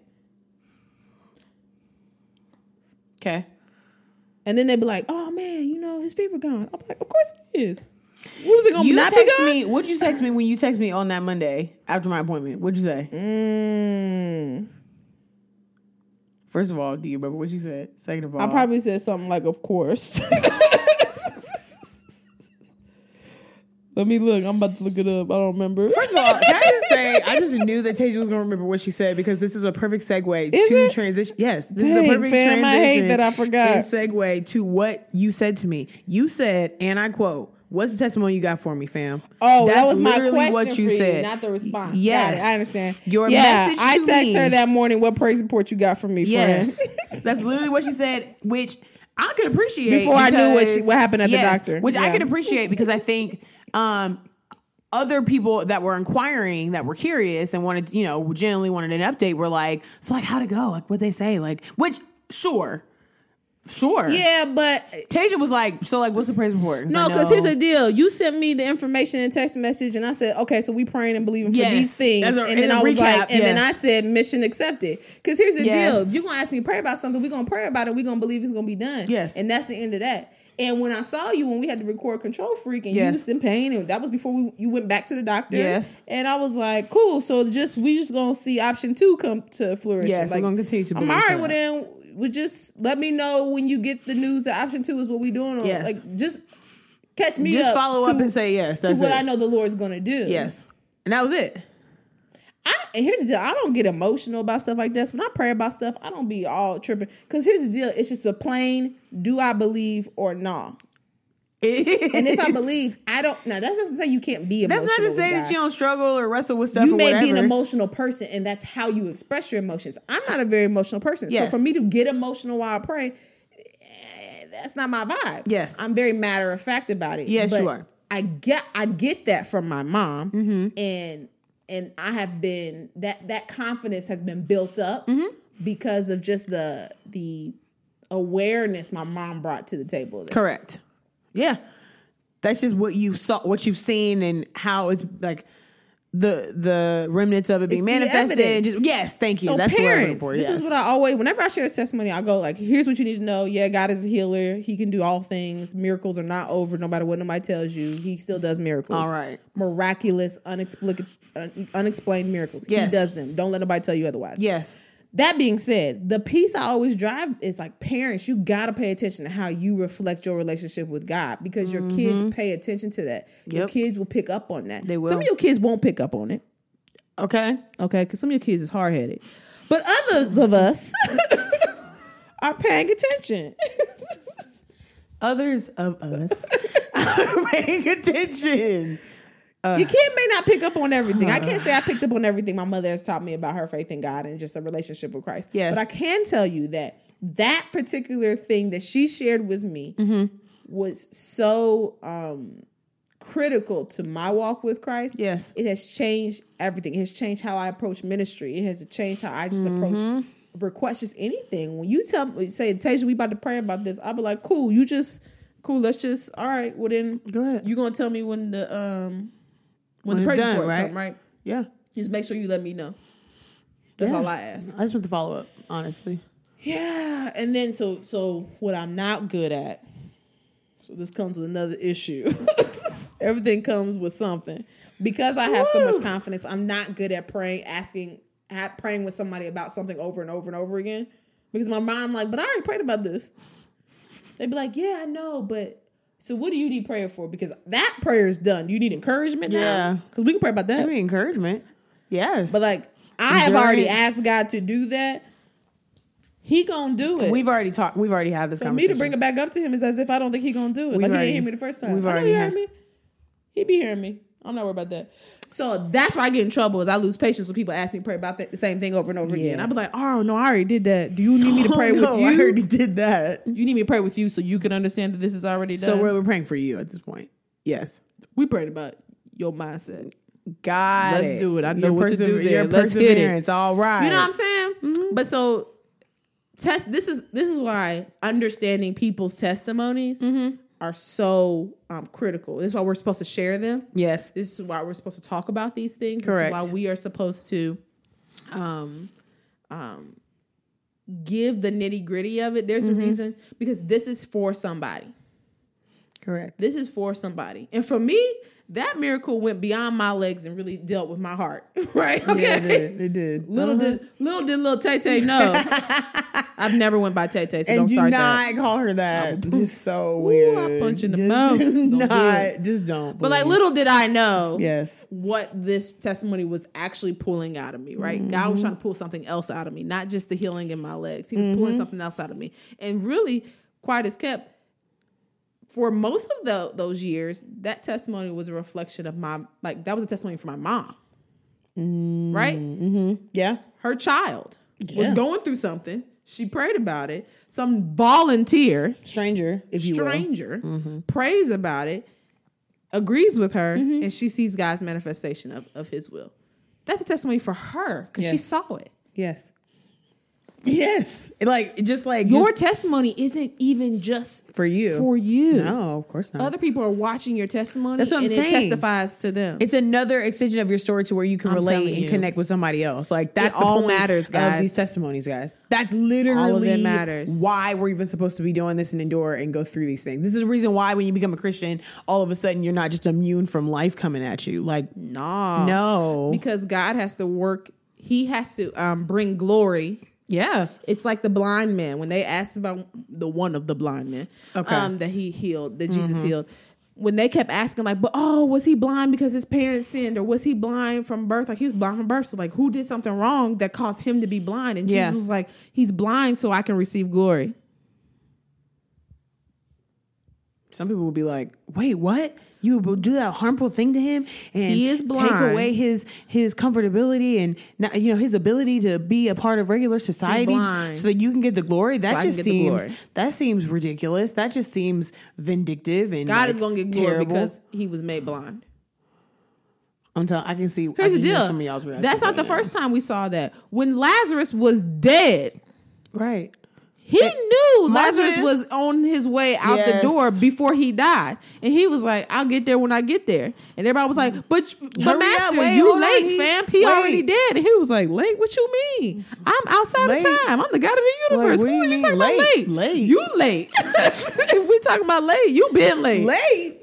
B: Okay.
A: And then they'd be like, "Oh man, you know his fever gone." I'm like, "Of course it is." What was it gonna
B: You
A: not be
B: text
A: gone?
B: me. What'd you text me when you text me on that Monday after my appointment? What'd you say?
A: Mm,
B: First of all, do you remember what you said? Second of all,
A: I probably said something like, "Of course." Let me look. I'm about to look it up. I don't remember.
B: First of all, can I just say I just knew that Tasia was going to remember what she said because this is a perfect segue
A: Is
B: to
A: it?
B: transition. Yes, this
A: Dang,
B: is the perfect
A: fam,
B: transition.
A: I hate that I forgot.
B: And segue to what you said to me. You said, and I quote. What's the testimony you got for me, fam?
A: Oh, that
B: That's
A: was my question
B: what you
A: for
B: said.
A: not the response.
B: Yes.
A: I understand.
B: Your
A: yeah,
B: message
A: I
B: to
A: text
B: me-
A: her that morning. What praise report you got from me,
B: Yes,
A: friend?
B: that's literally what she said, which I could appreciate
A: Before I knew what she- what happened at the doctor.
B: which I could appreciate because I think um, other people that were inquiring that were curious and wanted, you know, genuinely wanted an update were like, so like how'd it go? Like what they say? Like which sure, sure.
A: yeah, but uh,
B: Tasia was like, so like what's the praise report?
A: no, because here's the deal. You sent me the information in text message, and I said, okay, so we praying and believing for
B: Yes.
A: these things.
B: As a-
A: and then
B: in a
A: I was
B: recap,
A: like, and then
B: yes.
A: I said, mission accepted. Because here's the
B: Yes.
A: deal. You're gonna ask me to pray about something, we're gonna pray about it. We're gonna believe it's gonna be done.
B: Yes.
A: and that's the end of that. And when I saw you when we had to record Control Freak and you
B: Yes.
A: was in pain, and that was before we, you went back to the doctor.
B: Yes.
A: And I was like, cool. So just we just gonna see option two come to flourish.
B: Yes, we're
A: like,
B: gonna continue to
A: I'm
B: believe
A: all
B: for.
A: Well,
B: that.
A: then we just let me know when you get the news that option two is what we doing. Or,
B: Yes.
A: Like just catch me.
B: just
A: up
B: follow
A: to,
B: up and say yes. That's
A: what
B: it.
A: I know the Lord's gonna do.
B: Yes, and that was it.
A: I, here's the deal. I don't get emotional about stuff like this. When I pray about stuff, I don't be all tripping. Because here's the deal. It's just a plain, do I believe or not? And if I believe, I don't. Now that doesn't say you can't be
B: That's not to say that
A: God.
B: you don't struggle or wrestle with stuff.
A: you may
B: whatever.
A: be an emotional person and that's how you express your emotions i'm not a very emotional person
B: Yes.
A: so for me to get emotional while i pray that's not my vibe
B: Yes.
A: i'm very matter of fact about it
B: Yes,
A: But
B: you are. Mm-hmm.
A: i get i get that from my mom and and i have been that that confidence has been built up
B: Mm-hmm.
A: because of just the the awareness my mom brought to the table
B: Correct. Yeah. That's just what you saw, what you've seen, and how it's like the the remnants of it being
A: It's
B: manifested. Just, yes, thank you.
A: So
B: That's what
A: parents,
B: looking for.
A: this
B: yes.
A: is what I always. Whenever I share a testimony, I go like, "Here's what you need to know. Yeah, God is a healer. He can do all things. Miracles are not over, no matter what nobody tells you. He still does miracles.
B: All right.
A: miraculous, unexplained, unexplained miracles.
B: Yes.
A: He does them. Don't let nobody tell you otherwise.
B: yes.
A: That being said, the piece I always drive is like parents, you gotta pay attention to how you reflect your relationship with God because your kids mm-hmm. pay attention to that. Your kids will pick up on that.
B: They will.
A: Some of your kids won't pick up on it
B: Okay.
A: okay? Because some of your kids is hard headed, but others of us are paying attention.
B: Others of us are paying attention.
A: Your kid may not pick up on everything. I can't say I picked up on everything my mother has taught me about her faith in God and just a relationship with Christ.
B: Yes.
A: but I can tell you that that particular thing that she shared with me was so um critical to my walk with Christ.
B: Yes.
A: It has changed everything. It has changed how I approach ministry. It has changed how I just
B: Mm-hmm.
A: approach requests, just anything. When you tell me, say, Tasia, we about to pray about this, I'll be like, cool, you just, cool, let's just, all right, well then,
B: Go ahead.
A: you going to tell me when the, um,
B: When
A: when, the
B: it's done,
A: report
B: right?
A: come, right?
B: Yeah.
A: Just make sure you let me know. That's
B: Yeah.
A: all I ask.
B: I just want to follow up, honestly.
A: Yeah, and then so so what I'm not good at. So this comes with another issue. Everything comes with something. Because I have so much confidence, I'm not good at praying, asking, praying with somebody about something over and over and over again. Because my mind, I'm like, but I already prayed about this. They'd be like, yeah, I know, but so what do you need prayer for? Because that prayer is done. You need encouragement now?
B: Yeah.
A: Because we can pray about that.
B: I mean, encouragement. Yes.
A: but like, I have already asked God to do that. He gonna do it.
B: we've already talked, we've already had this
A: For me to bring it back up to him is as if I don't think he gonna do it.
B: We've
A: like he didn't hear me the first time.
B: we've
A: I know
B: already
A: he heard me. He be hearing me. I'm not worried about that. So that's why I get in trouble is I lose patience when people ask me to pray about the same thing over and over again. I'll be like, oh no, I already did that. Do you need me to pray
B: Oh,
A: with
B: no,
A: you?
B: I already did that.
A: you need me to pray with you so you can understand that this is already done.
B: So we're, we're praying for you at this point. Yes.
A: we prayed about your mindset.
B: God,
A: Let's
B: it.
A: do it. I know
B: Your
A: what to do there.
B: Your
A: Let's hit it.
B: perseverance. All right.
A: You know what I'm saying? Mm-hmm. But so test this is this is why understanding people's testimonies mm-hmm. Are so um, critical. This is why we're supposed to share them.
B: Yes.
A: This is why we're supposed to talk about these things.
B: Correct.
A: This is why we are supposed to um um give the nitty gritty of it. There's a reason because this is for somebody.
B: Correct.
A: This is for somebody. And for me, that miracle went beyond my legs and really dealt with my heart. right? Okay.
B: Yeah, it did. It did.
A: Little
B: Uh-huh.
A: did little did little Tay Tay know. I've never went by Tay Tay, so
B: and
A: don't
B: do
A: start
B: not
A: that.
B: call her that. just so
A: Ooh,
B: weird.
A: I'll punch in the
B: just
A: mouth.
B: do
A: Don't do
B: Just don't.
A: But like little did I know
B: Yes.
A: what this testimony was actually pulling out of me, right? God was trying to pull something else out of me, not just the healing in my legs. He was pulling something else out of me. And really, quiet as kept, for most of the, those years, that testimony was a reflection of my, like, that was a testimony for my mom, mm, right? Mm-hmm.
B: Yeah.
A: her child was going through something. She prayed about it. Some volunteer,
B: Stranger, if you will.
A: stranger,
B: Mm-hmm.
A: prays about it, agrees with her, mm-hmm. and she sees God's manifestation of, of his will. That's a testimony for her because she saw it.
B: Yes. Yes. Like just like
A: Your
B: just
A: testimony isn't even just
B: for you.
A: for you.
B: No, of course not.
A: Other people are watching your testimony
B: That's what I'm
A: and
B: saying.
A: it testifies to them.
B: it's another extension of your story to where you can
A: I'm
B: relate and connect with somebody else. Like that's
A: all matters, guys.
B: Of these testimonies, guys. That's literally
A: matters.
B: Why we're even supposed to be doing this and endure and go through these things. This is the reason why when you become a Christian, all of a sudden you're not just immune from life coming at you. Like
A: nah.
B: no,
A: Because God has to work, He has to um, bring glory
B: yeah,
A: It's like the blind man when they asked about the one of the blind men
B: Okay. Mm-hmm.
A: um, that he healed, that Jesus healed. When they kept asking, like, but oh, was he blind because his parents sinned, or was he blind from birth? Like he was blind from birth. So like, who did something wrong that caused him to be blind? And
B: Yeah.
A: Jesus was like, he's blind so I can receive glory.
B: Some people will be like, "Wait, what? You will do that harmful thing to him and
A: He is
B: take away his his comfortability and not, you know his ability to be a part of regular society so that you can get the glory." That
A: can
B: just seems that seems ridiculous. That just seems vindictive and
A: God
B: like,
A: is going to get glory
B: terrible.
A: because he was made blind.
B: I'm telling. I can see.
A: Here's the
B: can hear
A: deal.
B: Some of y'all's
A: That's not
B: right
A: the
B: now.
A: first time we saw that. When Lazarus was dead,
B: right.
A: He knew Lazarus was on his way out
B: Yes.
A: the door before he died, and he was like, "I'll get there when I get there." And everybody was like, "But, but
B: Hurry up,
A: master,
B: wait,
A: you late,
B: he-
A: fam. He
B: wait."
A: already did." And he was like, "Late? What you mean? I'm outside
B: Late?
A: of time. I'm the God of the universe.
B: what
A: Who
B: you
A: you talking
B: late?
A: about late?
B: Late.
A: You late? if we talking about late, you been late.
B: Late.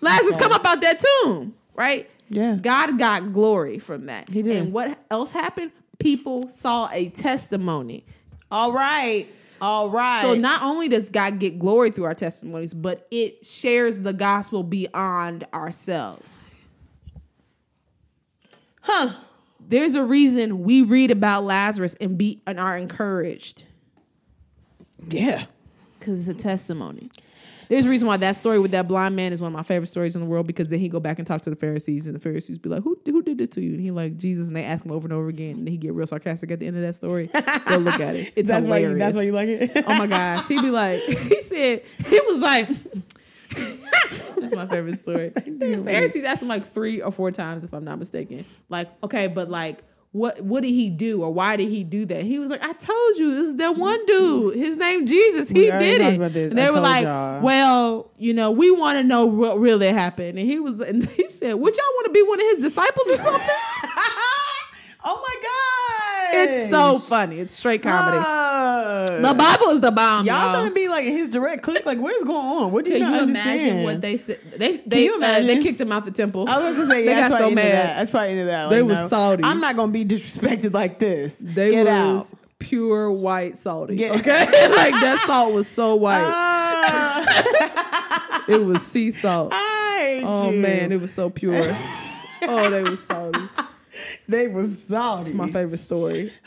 A: Lazarus come up out that tomb, right?
B: Yeah.
A: God got glory from that.
B: He did.
A: And what else happened? People saw a testimony.
B: All right. All right.
A: So not only does God get glory through our testimonies, but it shares the gospel beyond ourselves.
B: huh.
A: There's a reason we read about Lazarus and be and are encouraged
B: Yeah.
A: because it's a testimony. There's a reason why that story with that blind man is one of my favorite stories in the world because then he go back and talk to the Pharisees and the Pharisees be like, "Who who did this to you?" And he like Jesus, and they ask him over and over again, and he get real sarcastic at the end of that story. Go look at it. It's
B: That's why.
A: hilarious.
B: You, that's why you like it.
A: Oh my gosh. He'd be like, he said, he was like, this is my favorite story. The Pharisees asked him like three or four times, if I'm not mistaken. Like, okay, but like, what what did he do or why did he do that? He was like, I told you, it was that one dude. His name Jesus. He did it. And they were like,
B: y'all.
A: well, you know, we want to know what really happened. And he was, and he said, would y'all want to be one of his disciples or something?
B: my god!
A: it's so funny. It's straight comedy.
B: Uh,
A: the Bible is the bomb.
B: y'all
A: y'all.
B: trying to be like his direct click? Like, what is going on? What do you
A: Can
B: not
A: you
B: understand?
A: imagine what they said? They they
B: you
A: uh,
B: imagine?
A: they kicked him out the temple.
B: I was gonna say,
A: they
B: yeah,
A: got
B: that's
A: so
B: probably into that.
A: mad.
B: That's probably into that.
A: They
B: Like,
A: was
B: no,
A: salty.
B: I'm not gonna be disrespected like this.
A: They
B: Get
A: was
B: out.
A: pure white salty.
B: Get-
A: okay, like that salt was so white.
B: Ah,
A: it was sea salt.
B: I hate
A: Oh
B: you.
A: man, it was so pure. oh, they was salty.
B: they was salty.
A: It's my favorite story.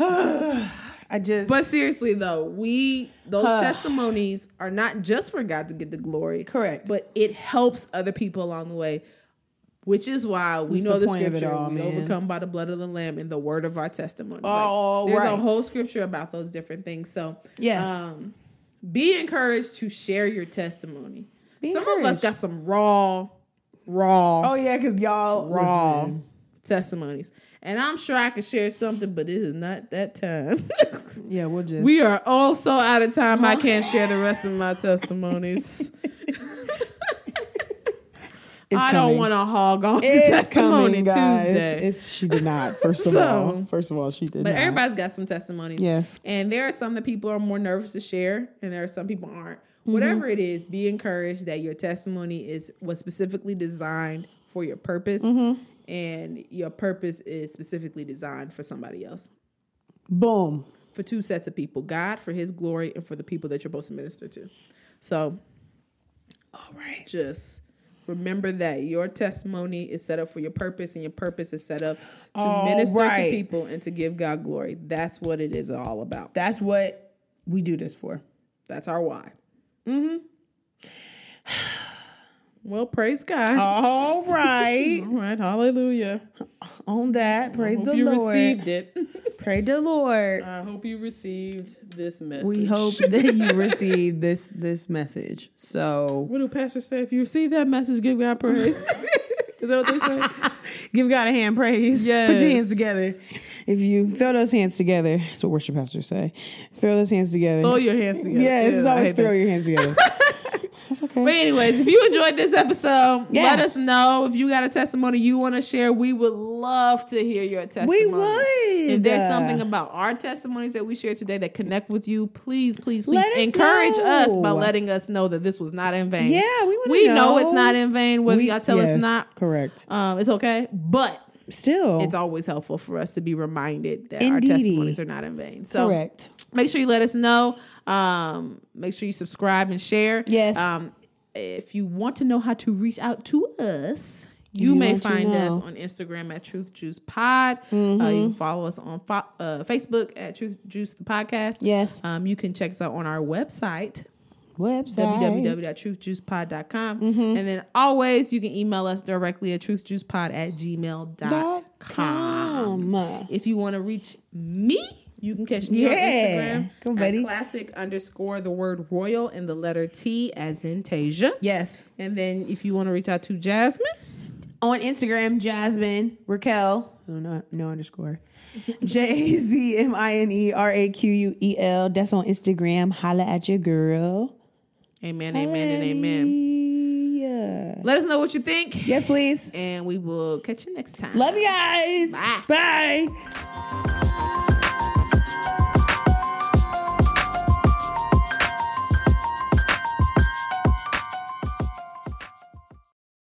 B: I just,
A: But seriously though, we those
B: Huh.
A: testimonies are not just for God to get the glory.
B: Correct.
A: But it helps other people along the way. Which is why we
B: That's
A: know
B: the
A: the,
B: point of it
A: scripture.
B: all,
A: we
B: man.
A: overcome by the blood of the Lamb and the word of our testimony. Like,
B: Oh,
A: there's
B: right.
A: a whole scripture about those different things. So
B: Yes.
A: um, be encouraged to share your testimony.
B: Be
A: some of us got some raw, raw,
B: oh yeah, because y'all
A: raw
B: listen.
A: Testimonies, and I'm sure I could share something, but this is not that time.
B: Yeah, we'll just.
A: We are all so out of time. I can't share the rest of my testimonies.
B: It's
A: I
B: coming.
A: don't want to hog on the
B: It's
A: testimony
B: coming, guys.
A: Tuesday.
B: It's she did not. First of
A: So-
B: all, first of all, she did
A: but
B: not.
A: everybody's got some testimonies.
B: Yes.
A: And there are some that people are more nervous to share, and there are some people aren't.
B: Mm-hmm.
A: Whatever it is, be encouraged that your testimony is was specifically designed for your purpose,
B: Mm-hmm.
A: And your purpose is specifically designed for somebody else.
B: Boom.
A: for two sets of people God for his glory and for the people that you're supposed to minister to. So, all right, just remember that your testimony is set up for your purpose and your purpose is set up to
B: All
A: minister
B: right.
A: to people and to give God glory. That's what it is all about.
B: That's what we do this for.
A: That's our why. Mm-hmm. Well, praise God.
B: All right.
A: All right, hallelujah.
B: On that, praise the
A: you
B: Lord.
A: received it.
B: Praise the Lord.
A: I hope you received this message.
B: we hope that you received this this message. So
A: What do pastors say? If you receive that message, give God praise. Is that what they say?
B: give God a hand praise. Put your hands together. If you throw those hands together, that's what worship pastors say. Throw those hands together.
A: Throw your hands together.
B: Yes, it's
A: I
B: always throw
A: that.
B: your hands together. That's okay.
A: But anyways, if you enjoyed this episode,
B: Yeah.
A: let us know if you got a testimony you want to share. We would love to hear your testimony.
B: We would.
A: If there's something about our testimonies that we shared today that connect with you, please, please, please
B: us
A: encourage us by letting us know that this was not in vain.
B: Yeah, we
A: we know.
B: know.
A: it's not in vain. Whether
B: We-
A: y'all tell
B: yes,
A: us not,
B: correct.
A: um, it's okay. But
B: Still,
A: it's always helpful for us to be reminded that our testimonies are not in vain. So
B: correct.
A: make sure you let us know. Um, make sure you subscribe and share.
B: Yes.
A: Um, if you want to know how to reach out to us, you,
B: You
A: may find us
B: know. Mm-hmm.
A: on Instagram at Truth Juice Pod. Uh, you can follow us on fo- uh, Facebook at Truth Juice the podcast.
B: Yes.
A: Um, you can check us out on our website
B: Website.
A: www.truthjuicePod.com.
B: Mm-hmm.
A: And then always you can email us directly at truthjuicepod at gmail.com.
B: com.
A: If you want to reach me, you can catch me
B: Yeah.
A: on Instagram.
B: Come, buddy.
A: Classic underscore the word royal and the letter T as in Tasia.
B: Yes.
A: And then if you want to reach out to Jasmine,
B: On Instagram, Jasmine Raquel. Oh, no, no underscore. J Z M I N E R A Q U E L. That's on Instagram. Holla at your girl.
A: amen, amen, and amen.
B: Yeah.
A: Let us know what you think.
B: Yes, please.
A: And we will catch you next time.
B: Love you guys.
A: Bye.
B: Bye.